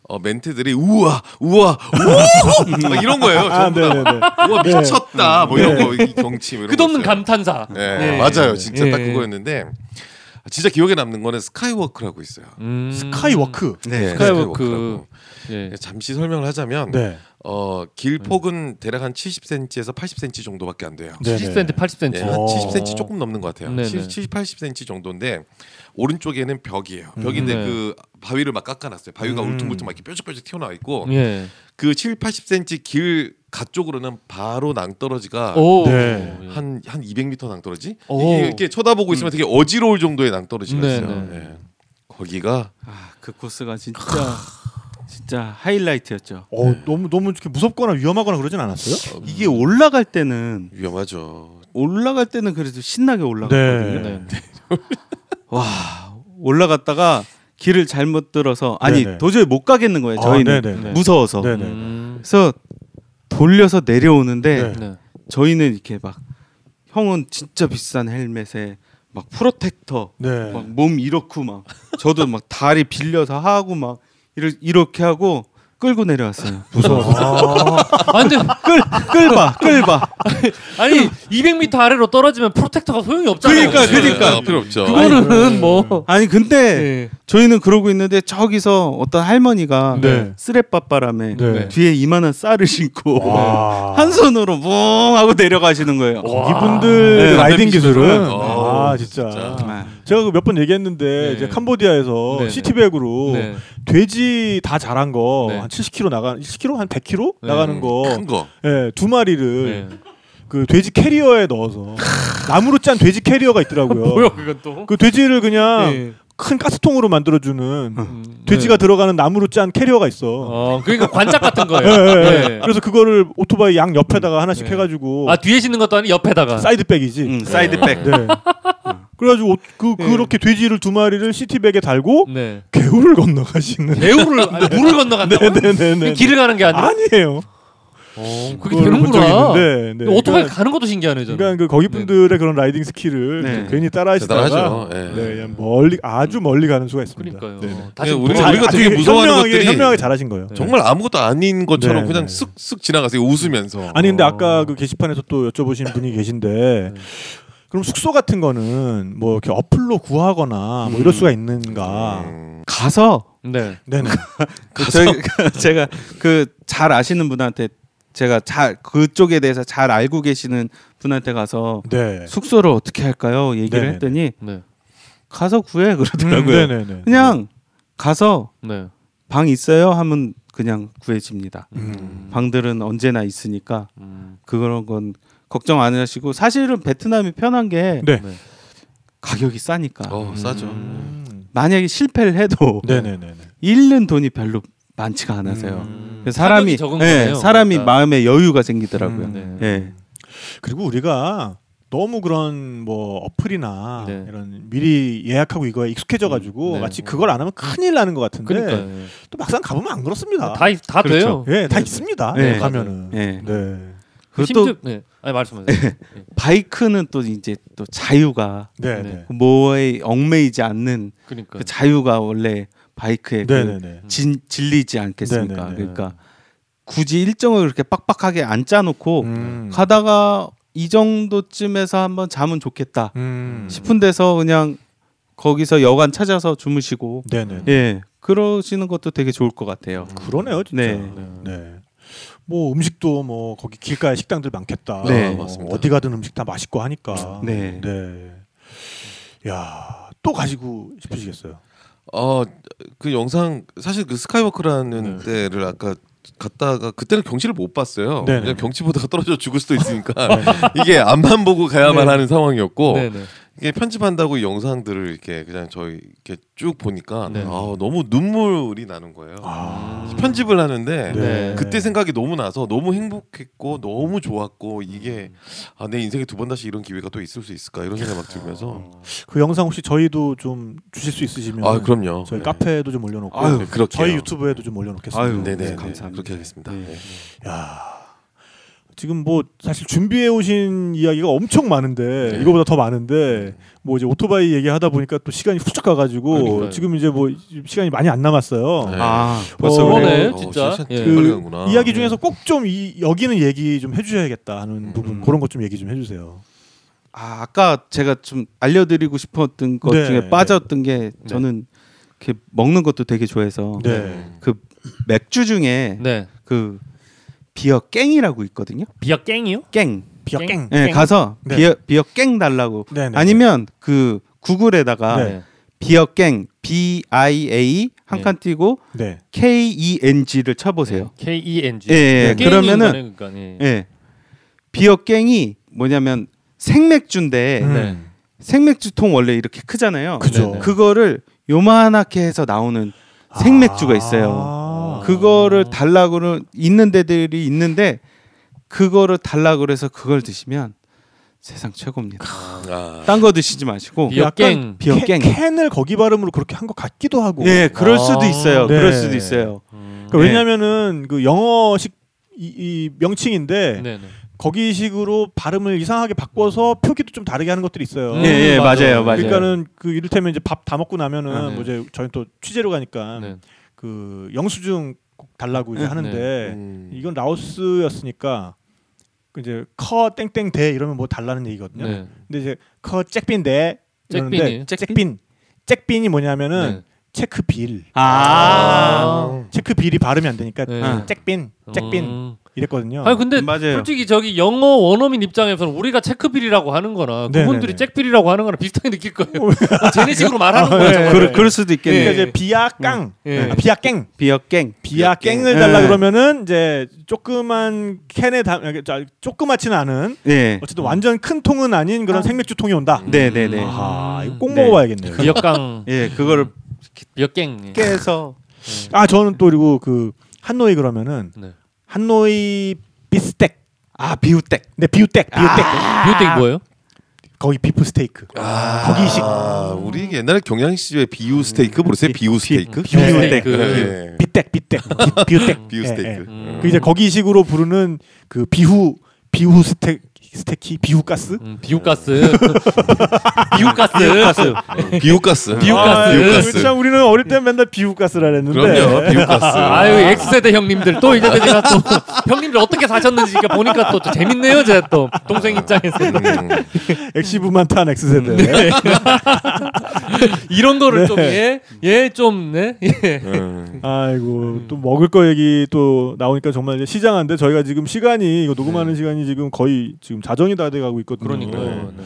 어, 멘트들이 우와 우와 우와 막 이런 거예요. 아 전부 다. 네네네 우와 미쳤다 뭐 이런 네. 거이 경치 뭐 이런 끝없는. 감탄사. 네, 네. 맞아요. 진짜 딱 예. 그거였는데 진짜 기억에 남는 거는 스카이워크라고 있어요. 음. 스카이워크 네. 스카이워크. 스카이워크라고. 예. 잠시 설명을 하자면 네 어, 길폭은 대략 한 70cm에서 80cm 정도밖에 안 돼요. 네네. 70cm, 80cm. 네, 한 어. 70cm 조금 넘는 것 같아요. 네네. 70, 80cm 정도인데 오른쪽에는 벽이에요. 벽인데 네. 그 바위를 막 깎아놨어요. 바위가 음. 울퉁불퉁 막 이렇게 뾰족뾰족 튀어나와 있고 예. 그 7, 80cm 길 가쪽으로는 바로 낭떠러지가 오. 네. 한한 200m 낭떠러지 오. 이게 이렇게 쳐다보고 있으면 되게 어지러울 정도의 낭떠러지가 네, 있어요. 네. 예. 거기가 아, 그 코스가 진짜 진짜 하이라이트였죠. 어 너무 너무 이렇게 무섭거나 위험하거나 그러진 않았어요? 이게 올라갈 때는 위험하죠. 올라갈 때는 그래도 신나게 올라갔거든요. 네. 네. 와 올라갔다가 길을 잘못 들어서 아니 네네. 도저히 못 가겠는 거예요. 아, 저희는 네네. 무서워서. 네네. 음. 그래서 돌려서 내려오는데 네. 네. 저희는 이렇게 막 형은 진짜 비싼 헬멧에 막 protector 네. 막몸 이렇고 막 저도 막 다리 빌려서 하고 막 이렇게, 이렇게 하고 끌고 내려왔어요. 무서워. 아 근데 끌 끌봐 끌봐. 아니 200m 아래로 떨어지면 protector가 소용이 없잖아요. 그러니까, 그러니까. 아, 필요 없죠. 그거는 뭐 아니 근데 예. 저희는 그러고 있는데 저기서 어떤 할머니가 네. 쓰레빠 바람에 네. 뒤에 이만한 쌀을 싣고 와. 한 손으로 붕 하고 내려가시는 거예요. 이분들 네. riding 기술은 어, 아 진짜, 진짜. 아, 제가 몇 번 얘기했는데 네. 이제 캄보디아에서 네. 시티백으로 네. 돼지 다 자란 거 네. 한 70kg 나가 10kg 한 100kg 네. 나가는 거 큰 거. 예, 두 마리를 네. 그 돼지 캐리어에 넣어서 나무로 짠 돼지 캐리어가 있더라고요. 뭐야 그건 또? 그 돼지를 그냥 예. 큰 가스통으로 만들어주는 음, 돼지가 네. 들어가는 나무로 짠 캐리어가 있어. 어 그러니까 관짝 같은 예, 거예요. 예, 예. 네. 그래서 그거를 오토바이 양 옆에다가 하나씩 네. 해가지고 아 뒤에 싣는 것도 아니 옆에다가. side bag이지. 음, side bag. 네. 그래가지고 그 네. 그렇게 돼지를 두 마리를 시티백에 달고 네. 개울을 건너가시는. 배우를 아니, 물을 건너간다고? 네네네네. 길을 가는 게 아니라. 아니에요. 어, 그게 되는구나. 있는데, 네. 오토바이 그러니까, 가는 것도 신기하네 저는. 그러니까 그 거기 분들의 그런 riding skill을 네. 괜히 따라하시다가. 예. 네, 그냥 멀리 아주 멀리 가는 수가 있습니다. 그러니까요. 네, 네. 다시 네, 우리가- 뭐- 우리가 되게 무서워하는 현명하게, 것들이 현명하게 잘하신 거예요. 정말 아무것도 아닌 것처럼 네, 그냥 네. 쓱쓱 지나가세요. 웃으면서. 아니 근데 어. 아까 그 게시판에서 또 여쭤보신 분이 계신데 그럼 숙소 같은 거는 뭐 이렇게 어플로 구하거나 뭐 이럴 수가 있는가? 음, 가서 네. 네네. 그 저희 제가 그 잘 아시는 분한테 제가 잘 그쪽에 대해서 잘 알고 계시는 분한테 가서 네. 숙소를 어떻게 할까요? 얘기를 네네네. 했더니 네. 가서 구해 그러더라고요. 음, 네네네. 그냥 가서 네. 방 있어요 하면 그냥 구해집니다. 음. 방들은 언제나 있으니까 음. 그런 건 걱정 안 하시고 사실은 베트남이 편한 게 네. 네. 가격이 싸니까 어 싸죠. 음. 만약에 실패를 해도 네네네네. 잃는 돈이 별로 많지가 않아서요. 음. 사람이 예. 사람이 그러니까. 마음에 여유가 생기더라고요. 음, 네. 예. 그리고 우리가 너무 그런 뭐 어플이나 네. 이런 미리 예약하고 이거에 익숙해져 가지고 음, 네. 마치 그걸 안 하면 큰일 나는 것 같은데 그러니까 또 막상 가보면 안 그렇습니다. 다다 그렇죠. 돼요. 예, 다 네. 있습니다. 네, 가면은. 네. 네. 그리고 또 심지어 네. 아니 말씀하세요. 바이크는 또 이제 또 자유가 네, 네. 네. 뭐에 얽매이지 않는 그러니까 그 자유가 원래 바이크의 그 네, 네, 네. 진, 질리지 않겠습니까? 네, 네, 네. 그러니까 굳이 일정을 그렇게 빡빡하게 안 짜놓고 음. 가다가 이 정도쯤에서 한번 자면 좋겠다 음. 싶은 데서 그냥 거기서 여관 찾아서 주무시고 네, 네. 예 그러시는 것도 되게 좋을 것 같아요. 그러네요, 진짜. 네. 네. 뭐 음식도 뭐 거기 길가에 식당들 많겠다. 네. 뭐 맞습니다. 어디 가든 음식 다 맛있고 하니까. 네. 네. 야, 또 가시고 싶으시겠어요. 어그 영상 사실 그 스카이워크라는 데를 아까 갔다가 그때는 경치를 못 봤어요. 네네. 그냥 경치 보다가 떨어져 죽을 수도 있으니까 이게 앞만 보고 가야만 네. 하는 상황이었고. 이게 편집한다고 이 영상들을 이렇게 그냥 저희 이렇게 쭉 보니까 네. 아, 너무 눈물이 나는 거예요. 아. 편집을 하는데 네. 그때 생각이 너무 나서 너무 행복했고 너무 좋았고 이게 아, 내 인생에 두 번 다시 이런 기회가 또 있을 수 있을까 이런 생각이 막 들면서 그 영상 혹시 저희도 좀 주실 수 있으시면 아 그럼요. 저희 네. 카페에도 좀 올려놓고 아유, 네, 저희 유튜브에도 좀 올려놓겠습니다. 아유, 네네 네, 감사합니다. 그렇게 하겠습니다. 네. 네. 야 지금 뭐 사실 준비해 오신 이야기가 엄청 많은데 네. 이거보다 더 많은데 뭐 이제 오토바이 얘기하다 보니까 또 시간이 훌쩍 가가지고 그러니까요. 지금 이제 뭐 시간이 많이 안 남았어요. 네. 아 벌써 어, 그래. 그러네, 어, 진짜. 예. 그. 이야기 중에서 꼭좀이 여기는 얘기 좀 해주셔야겠다 하는 음. 부분 그런 것 좀 얘기 좀 해주세요. 아, 아까 제가 좀 알려드리고 싶었던 것 네, 중에 빠졌던 게 저는 이렇게 먹는 것도 되게 좋아해서 네. 그 맥주 중에 네. 그 bia keng이라고 있거든요. bia keng이요? keng. bia keng. keng? 가서 네. bia bia keng 달라고. 네 네. 아니면 그 구글에다가 네. bia keng B I A 한 네. 칸 띄고 네. K E N G를 쳐보세요. K E N G. 예, 예. 그러면은 그러니까, 예. 예. 비어 깽이 뭐냐면 생맥주인데 음. 네. 생맥주통 원래 이렇게 크잖아요. 그죠. 네네. 그거를 요만하게 해서 나오는 생맥주가 있어요. 아. 그거를 달라고는 있는 데들이 있는데 그거를 달라고 그래서 그걸 드시면 세상 최고입니다. 아, 딴거 드시지 마시고 비어 약간 깽. 비어 캔- 깽. 캔을 거기 발음으로 그렇게 한 것 같기도 하고. 예, 그럴 수도 아. 있어요. 네. 그럴 수도 있어요. 음. 그러니까 네. 왜냐면은 그 영어식 이, 이 명칭인데 네네. 거기식으로 발음을 이상하게 바꿔서 표기도 좀 다르게 하는 것들이 있어요. 음, 예, 예, 맞아요, 맞아요. 맞아요. 그러니까는 그 이를테면 이제 밥 다 먹고 나면은 아, 네. 뭐 이제 저희 또 취재로 가니까 네. 그 영수증 꼭 달라고 이제 네. 하는데 음. 이건 라오스였으니까 그 이제 ຂໍ 땡땡 ແດ່ 이러면 뭐 달라는 얘기거든요. 네. 근데 이제 ຂໍ ເຊັກບິນ ແດ່ 이러는데 ເຊັກບິນ이에요? ເຊັກບິນ ເຊັກບິນ이 뭐냐면은 네. check bill 아. check bill이 발음이 안 되니까 네. ເຊັກບິນ ເຊັກບິນ 음. 이랬거든요. 아니 근데 맞아요. 솔직히 저기 영어 원어민 입장에서는 우리가 체크빌이라고 하는 거나 네네네. 그분들이 잭빌이라고 하는 거나 비슷하게 느낄 거예요. 아, 쟤네식으로 말하는 아, 거예요. 네. 그럴, 그럴 수도 있겠네요. 그러니까 이제 비아깡 예. 아, 비아깽 비어 깽. 비아깽을 네. 달라 그러면은 이제 조그만 캔에 담 자, 조그맣지는 않은 네. 어쨌든 완전 큰 통은 아닌 그런 생맥주 통이 온다. 네, 네, 네. 아, 이거 꼭 네. 먹어봐야겠네요. 비역강 예, 그거를 비역갱. 깨서 아 저는 또 그리고 그 한노이 그러면은 네. 한노이 비스텍. 아 비우댁. 네 비우텍 비우텍. 비역갱이 뭐예요? 거기 비프 스테이크. 아, 거기식. 아, 우리 옛날에 경양식집에 비우 스테이크 모르세요? 비우 스테이크? 비우 스테이크. 네. 비텍 비텍 비- 비우텍. 비우 예, 스테이크. 예. 음. 그 이제 거기식으로 부르는 그 비후 비후 스테 스테키 비후 가스. 음, 비우가스. 비우가스. 비우가스. 비우가스. 비우가스. 아, 비우가스. 참 우리는 어릴 때 맨날 비후가스라 그랬는데. 그럼요. 비우가스. 아유 X세대 형님들 또 이제 제가 또 형님들 어떻게 사셨는지 보니까 또, 또 재밌네요 제가 또 동생 입장에서는 음. 엑시브만 탄 X세대. 네. 이런 거를 네. 좀예예좀 네. 예. 음. 아이고 또 먹을 거 얘기 또 나오니까 정말 시장한데 저희가 지금 시간이 이거 녹음하는 시간이 지금 거의 지금 자정이 다 돼가고 있거든요. 그러니까요. 네.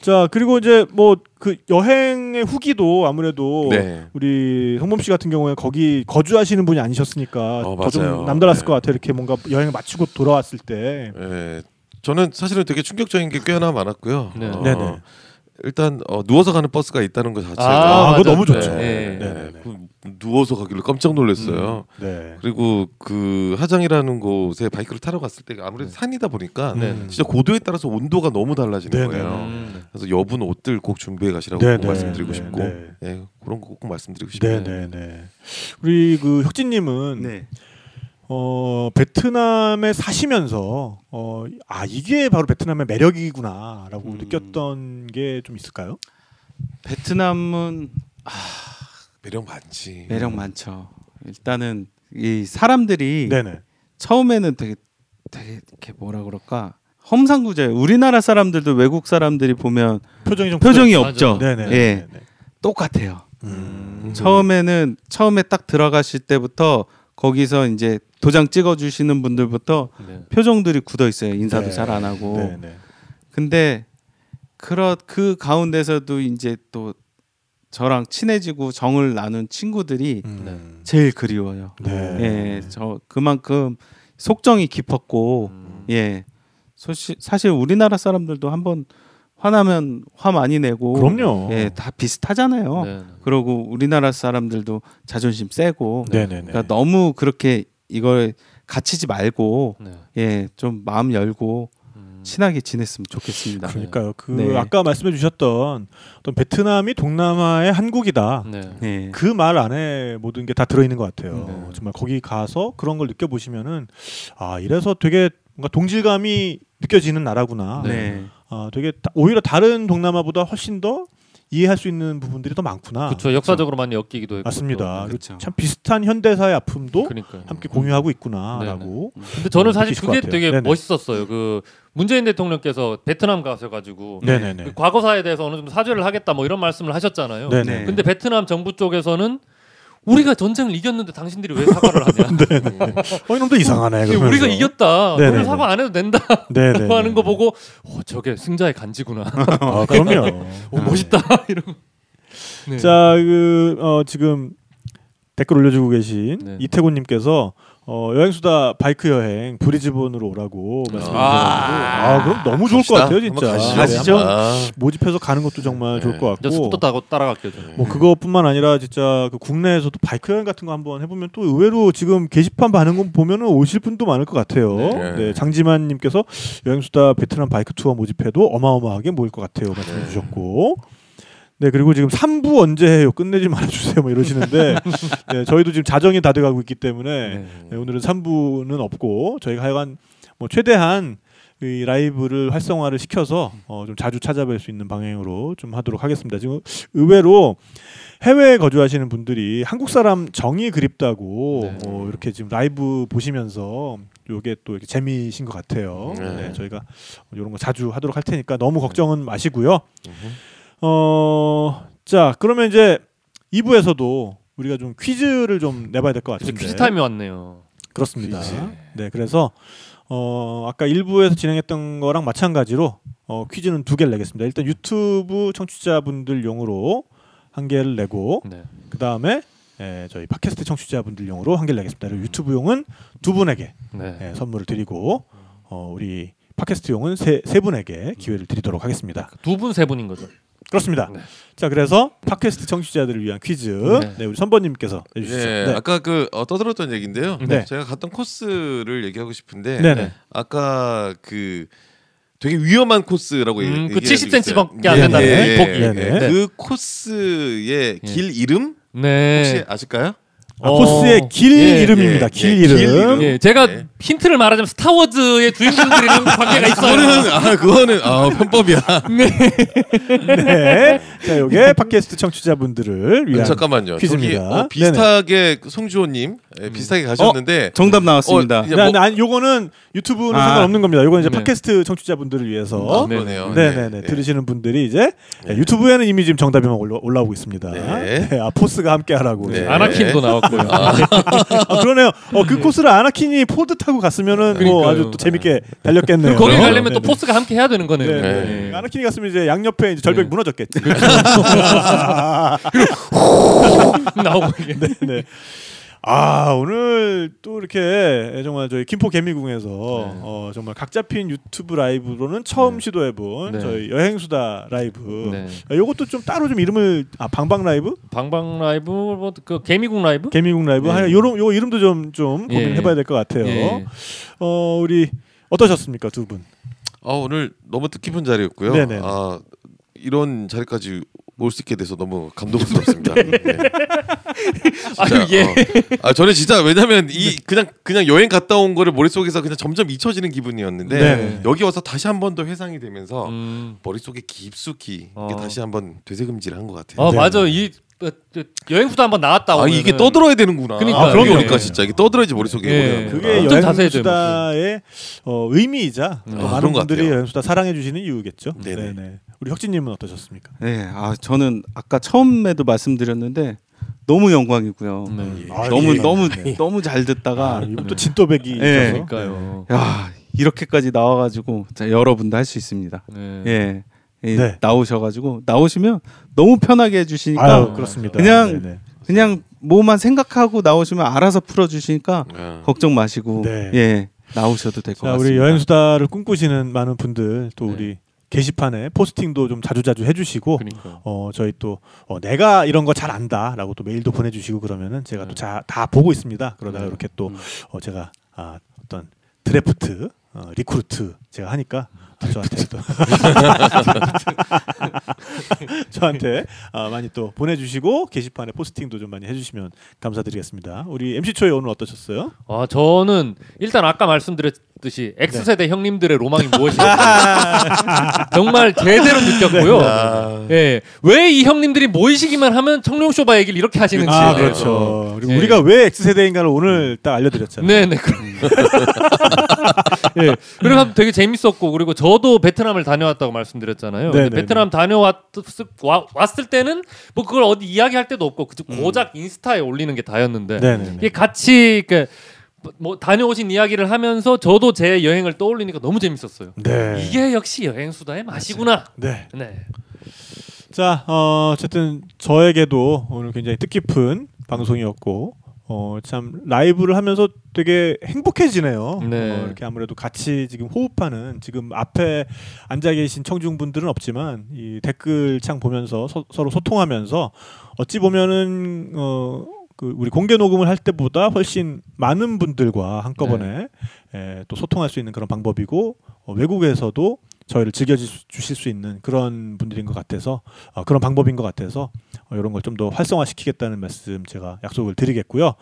자 그리고 이제 뭐 그 여행의 후기도 아무래도 네. 우리 성범 씨 같은 경우에 거기 거주하시는 분이 아니셨으니까 어, 더좀 맞아요. 남달랐을 네. 것 같아요. 이렇게 뭔가 여행을 마치고 돌아왔을 때. 예. 저는 사실은 되게 충격적인 게 꽤나 많았고요. 네. 어, 네네. 일단 어, 누워서 가는 버스가 있다는 것 자체가 아, 아, 그거. 너무 좋죠. 네. 네. 네네네. 그 누워서 가길래 깜짝 놀랐어요. 네. 그리고 그 하장이라는 곳에 바이크를 타러 갔을 때 아무래도 산이다 보니까 네. 진짜 고도에 따라서 온도가 너무 달라지는 네, 거예요. 음. 그래서 여분 옷들 꼭 준비해 가시라고 네, 꼭 네, 말씀드리고 네, 싶고 네. 예, 그런 거 꼭 말씀드리고 싶어요. 네, 네, 네. 우리 그 혁진님은 네. 어 베트남에 사시면서 어 아 이게 바로 베트남의 매력이구나라고 음. 느꼈던 게 좀 있을까요? 베트남은 매력 많지. 매력 많죠. 일단은 이 사람들이 네네. 처음에는 되게 되게 이렇게 뭐라 그럴까 험상궂어요. 우리나라 사람들도 외국 사람들이 보면 표정이 좀 표정이 맞아. 없죠. 네네. 예, 똑같아요. 음. 처음에는 처음에 딱 들어가실 때부터 거기서 이제 도장 찍어 주시는 분들부터 네. 표정들이 굳어 있어요. 인사도 네. 잘안 하고. 네네. 근데 그런 그 가운데서도 이제 또 저랑 친해지고 정을 나눈 친구들이 음. 제일 그리워요. 네. 예, 저 그만큼 속정이 깊었고 음. 예. 소시, 사실 우리나라 사람들도 한번 화나면 화 많이 내고 그럼요. 예, 다 비슷하잖아요. 네. 그러고 우리나라 사람들도 자존심 세고 네네네. 그러니까 너무 그렇게 이걸 갇히지 말고 네. 예, 좀 마음 열고 음. 친하게 지냈으면 좋겠습니다. 그러니까요. 그 네. 아까 말씀해 주셨던 어떤 베트남이 동남아의 한국이다. 네. 네. 그말 안에 모든 게 다 들어 있는 것 같아요. 네. 정말 거기 가서 그런 걸 느껴 보시면은 아 이래서 되게 뭔가 동질감이 느껴지는 나라구나. 네. 아 되게 다- 오히려 다른 동남아보다 훨씬 더 이해할 수 있는 부분들이 더 많구나. 그렇죠. 역사적으로 많이 엮이기도 했고. 맞습니다. 그렇죠. 참 비슷한 현대사의 아픔도 그러니까요. 함께 공유하고 있구나라고. 근데 저는 어, 사실 그게. 되게 네네. 멋있었어요. 그 문재인 대통령께서 베트남 가셔가지고. 그 과거사에 대해서 어느 정도 사죄를 하겠다 뭐 이런 말씀을 하셨잖아요. 네네. 네. 근데 베트남 정부 쪽에서는 우리가 전쟁을 이겼는데 당신들이 왜 사과를 하냐? 어 이놈도 이상하네. 그러면서. 우리가 이겼다. 너는 사과 안 해도 된다. 네네. 고 하는 거 보고 어, 저게 승자의 간지구나. 아, 그럼요. 오, 멋있다. 이러고. 네. 자, 그 어, 지금 댓글 올려주고 계신 네. 이태곤님께서 어, 여행수다 바이크 여행 브리즈번으로 오라고 말씀해주셔가지고 아. 아, 그럼 너무 좋을 것 갑시다. 같아요, 한번 진짜. 가시죠. 아, 모집해서 가는 것도 정말 네. 좋을 것저 스쿠터 같고. 타고 따라갈게요. 저는. 뭐 그것뿐만 아니라 진짜 그 국내에서도 바이크 여행 같은 거 한번 해보면 또 의외로 지금 게시판 반응 거 보면은 오실 분도 많을 것 같아요. 네. 네, 장지만님께서 여행수다 베트남 바이크 투어 모집해도 어마어마하게 모일 것 같아요 말씀해 네. 주셨고. 네 그리고 지금 3부 언제 해요? 끝내지 말아주세요. 뭐 이러시는데 네, 저희도 지금 자정이 다 돼가고 있기 때문에 네. 네, 오늘은 3부는 없고 저희가 하여간 뭐 최대한 이 라이브를 활성화를 시켜서 어, 좀 자주 찾아뵐 수 있는 방향으로 좀 하도록 하겠습니다. 지금 의외로 해외에 거주하시는 분들이 한국 사람 정이 그립다고 네. 어, 이렇게 지금 라이브 보시면서 요게 또 이렇게 재미이신 것 같아요. 네. 네, 저희가 이런 거 자주 하도록 할 테니까 너무 걱정은 마시고요. 어, 자 그러면 이제 2부에서도 우리가 좀 퀴즈를 좀 내봐야 될 것 같은데 퀴즈 타임이 왔네요. 그렇습니다. 퀴즈. 네, 그래서 어 아까 1부에서 진행했던 거랑 마찬가지로 어 퀴즈는 두 개를 내겠습니다. 일단 유튜브 청취자분들용으로 한 개를 내고 네. 그 다음에 예, 저희 팟캐스트 청취자분들용으로 한 개를 내겠습니다. 그리고 유튜브용은 두 분에게 네. 예, 선물을 드리고 어 우리 팟캐스트용은 세, 세 분에게 기회를 드리도록 하겠습니다. 두 분 세 분인 거죠. 그렇습니다. 네. 자, 그래서 팟캐스트 청취자들을 위한 퀴즈 네. 네, 우리 선번님께서 내주시죠. 예, 네. 아까 그 어, 떠들었던 얘기인데요. 네. 제가 갔던 코스를 얘기하고 싶은데 네네. 아까 그 되게 위험한 코스라고 음, 얘기- 그 얘기할 수 70cm 있어요. 밖에 안 된다는 예, 폭이. 예, 네네. 예. 그 코스의 길 이름 네. 혹시 아실까요? 아, 어. 코스의 길 예, 이름입니다. 예, 길 예, 이름. 길 이름. 예, 제가 네. 힌트를 말하자면 스타워즈의 주인공들이랑 관계가 있어요. 그거는 아 그거는 아 편법이야. 네. 자, 요게 팟캐스트 청취자분들을 위한 잠깐만요. 저기 퀴즈입니다. 어, 비슷하게 송주호님 예, 비슷하게 가셨는데 정답 나왔습니다. 어, 이제 네, 뭐- 네, 아니 요거는 유튜브는 아. 상관없는 겁니다. 요거는 이제 네. 팟캐스트 청취자분들을 위해서 아, 그러네요. 네, 네, 네. 들으시는 분들이 이제 네, 유튜브에는 이미 지금 정답이 막 올라, 올라오고 있습니다. 네. 네, 아 포스가 함께 하라고. 네. 네. 아나킨도 나왔고 요. 아, 그러네요. 어, 그 코스를 아나킨이 pod 타고 갔으면은 뭐. 아주 또 재밌게 달렸겠네요. 거기 네, 가려면 네, 또 포스가 함께 해야 되는 거네요. 네, 네. 네. 네. 아나킨이 갔으면 이제 양옆에 이제 절벽이 네. 무너졌겠지. 나오고 이게. 네, 네. 아 오늘 또 이렇게 정말 저희 김포 개미궁에서 네. 어, 정말 각 잡힌 유튜브 라이브로는 처음 네. 시도해본 네. 저희 여행수다 라이브. 네. 아, 요것도 좀 따로 좀 이름을 아 방방 라이브, 방방 라이브 뭐 그 개미국 라이브? 개미궁 라이브 네. 하여 요런 요 이름도 좀좀 예. 고민해봐야 될 것 같아요. 예. 어 우리 어떠셨습니까 두 분? 아 오늘 너무 뜻깊은 자리였고요. 네네. 아 이런 자리까지 올수 있게 돼서 너무 감동스럽습니다. 네. 진짜, 아유, 예. 어. 아 저는 진짜 왜냐면 이 그냥 그냥 여행 갔다 온 거를 머릿속에서 그냥 점점 잊혀지는 기분이었는데 네. 여기 와서 다시 한 번 더 회상이 되면서 음. 머릿속에 깊숙이 어. 다시 한번 되새김질한 것 같아요. 아 네. 맞아 이 어, 저, 여행수도 한번 나왔다. 아 오면은. 이게 떠들어야 되는구나. 그러니까요. 아, 그러니까 예. 진짜 이게 떠들어야지 머릿속에 예. 그게 여행수다의 어, 의미이자 또 아, 많은 그런 것 분들이. 여행수다 사랑해 주시는 이유겠죠. 네네. 네네. 우리 혁진님은 어떠셨습니까? 네, 아 저는 아까 처음에도 말씀드렸는데 너무 영광이고요. 네. 아, 너무 예. 너무 네. 너무 잘 듣다가 아, 또 진또배기 예. 있어서. 그러니까요. 야 이렇게까지 나와가지고 자, 여러분도 할 수 있습니다. 네. 예, 예, 네. 나오셔가지고 나오시면 너무 편하게 해주시니까 아유 그렇습니다. 그냥 네네. 그냥 뭐만 생각하고 나오시면 알아서 풀어주시니까 아. 걱정 마시고 네. 예 나오셔도 될것자 같습니다. 우리 여행 수다를 꿈꾸시는 많은 분들 또 네. 우리 게시판에 포스팅도 좀 자주자주 해주시고 그러니까. 어 저희 또 어, 내가 이런 거 잘 안다라고 또 메일도 보내주시고 그러면은 제가 네. 또다 보고 있습니다. 그러다가 네. 이렇게 또 음. 어, 제가 아, 어떤 드래프트 어, recruit 제가 하니까 아, 저한테 또 저한테 아, 많이 또 보내주시고 게시판에 posting도 좀 많이 해주시면 감사드리겠습니다. 우리 MC 초이 오늘 어떠셨어요? 아 저는 일단 아까 말씀드렸듯이 X 네. 세대 형님들의 로망이 무엇인가 정말 제대로 느꼈고요. 아. 예, 왜 이 형님들이 모이시기만 하면 청룡 쇼바 얘기를 이렇게 하시는지. 아 네. 그렇죠. 그리고 예. 우리가 왜 X 세대인가를 오늘 딱 알려드렸잖아요. 네, 네. 그럼. 예. 그래서 되게 재밌었고 그리고 저도 베트남을 다녀왔다고 말씀드렸잖아요. 네, 근데 네, 베트남 다녀왔 와- 왔을 때는 뭐 그걸 어디 이야기할 때도 없고 그 고작 인스타에 올리는 게 다였는데 네네. 이게 같이 그뭐 다녀오신 이야기를 하면서 저도 제 여행을 떠올리니까 너무 재밌었어요. 네. 이게 역시 여행 수다의 맛이구나. 네. 네. 자, 어, 어쨌든 저에게도 오늘 굉장히 뜻깊은 방송이었고, 어, 참 라이브를 하면서 되게 행복해지네요. 네. 어, 이렇게 아무래도 같이 지금 호흡하는 지금 앞에 앉아 계신 청중분들은 없지만 이 댓글창 보면서 서, 로 소통하면서 어찌 보면은 어. 그 우리 공개 녹음을 할 때보다 훨씬 많은 분들과 한꺼번에 에, 또 소통할 수 있는 그런 방법이고 어, 외국에서도 저희를 즐겨 주실 수 있는 그런 분들인 것 같아서 어, 그런 방법인 것 같아서 어, 이런 걸 좀 더 활성화시키겠다는 말씀 제가 약속을 드리겠고요.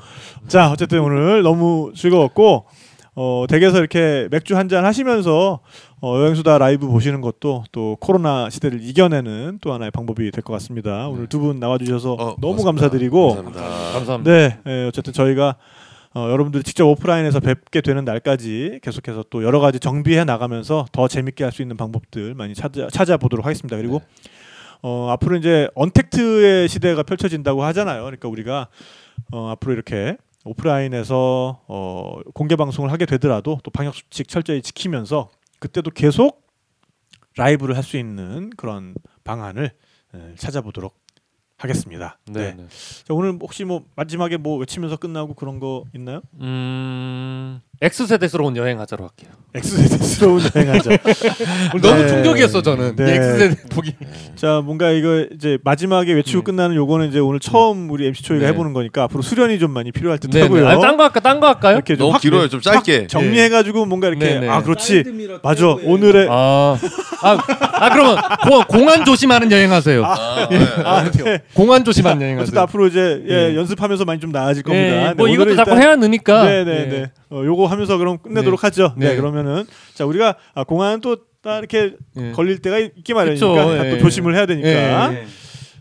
자 어쨌든 오늘 너무 즐거웠고 어, 댁에서 이렇게 맥주 한 잔 하시면서 어, 여행수다 라이브 보시는 것도 또 코로나 시대를 이겨내는 또 하나의 방법이 될 것 같습니다. 오늘 두 분 나와주셔서 어, 너무 고맙습니다. 감사드리고 감사합니다. 감사합니다. 네, 예, 어쨌든 저희가 어, 여러분들이 직접 오프라인에서 뵙게 되는 날까지 계속해서 또 여러 가지 정비해 나가면서 더 재밌게 할 수 있는 방법들 많이 찾아 찾아보도록 하겠습니다. 그리고 어, 앞으로 이제 언택트의 시대가 펼쳐진다고 하잖아요. 그러니까 우리가 어, 앞으로 이렇게 오프라인에서 어, 공개 방송을 하게 되더라도 또 방역 수칙 철저히 지키면서 그때도 계속 라이브를 할 수 있는 그런 방안을 예, 찾아보도록 하겠습니다. 네. 네. 자, 오늘 혹시 뭐 마지막에 뭐 외치면서 끝나고 그런 거 있나요? 음. X 세대스러운 여행하자로 할게요. X세대스러운 여행하자. 너무 네. 충격이었어 저는. 네. 이 X 세대 보기. 자, 뭔가 이거 이제 마지막에 외치고 음. 끝나는 요거는 이제 오늘 처음 우리 MC 초이가 네. 해보는 거니까 앞으로 수련이 좀 많이 필요할 네. 듯하고요. 네. 아니, 딴거 할까? 딴거 할까요? 이렇게 좀 너무 확- 길어요. 좀확 짧게. 정리해가지고 뭔가 이렇게 네, 네. 아 그렇지 맞아 오늘의 아, 아, 아 그러면 고, 공안 조심하는 여행하세요. 아, 네. 아, 네. 공안 조심하는 여행하세요. 앞으로 이제 예, 네. 연습하면서 많이 좀 나아질 겁니다. 예, 네, 뭐 이것도 자꾸 해야 느니까. 네네네. 어, 요거 하면서 그럼 끝내도록 하죠. 네. 네. 그러면은 자 우리가 아, 공항은 또딱 이렇게 예. 걸릴 때가 있기 마련이니까 또 예. 조심을 해야 되니까. 예,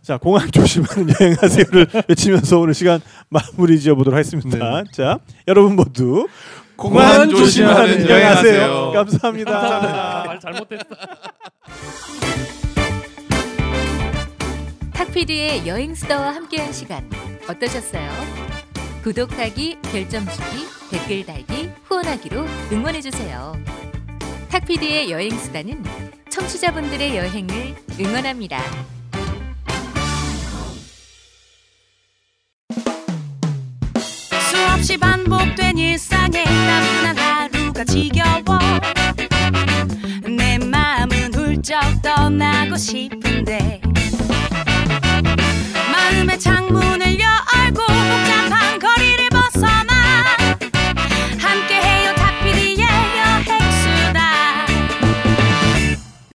자 공항 조심하는 여행하세요를 외치면서 오늘 시간 마무리 지어보도록 하겠습니다. 자 여러분 모두 공항 공항 조심하는 조심하는 여행하세요. 여행하세요. 감사합니다. 감사합니다. 말 잘못했어. 탁피디의 여행 수다와 함께한 시간 어떠셨어요? 구독하기, 결정짓기, 댓글 달기, 후원하기로 응원해주세요. 탁피디의 여행수다는 청취자분들의 여행을 응원합니다. 수없이 반복된 일상에 따분한 하루가 지겨워 내 마음은 훌쩍 떠나고 싶은데 마음의 창문을 열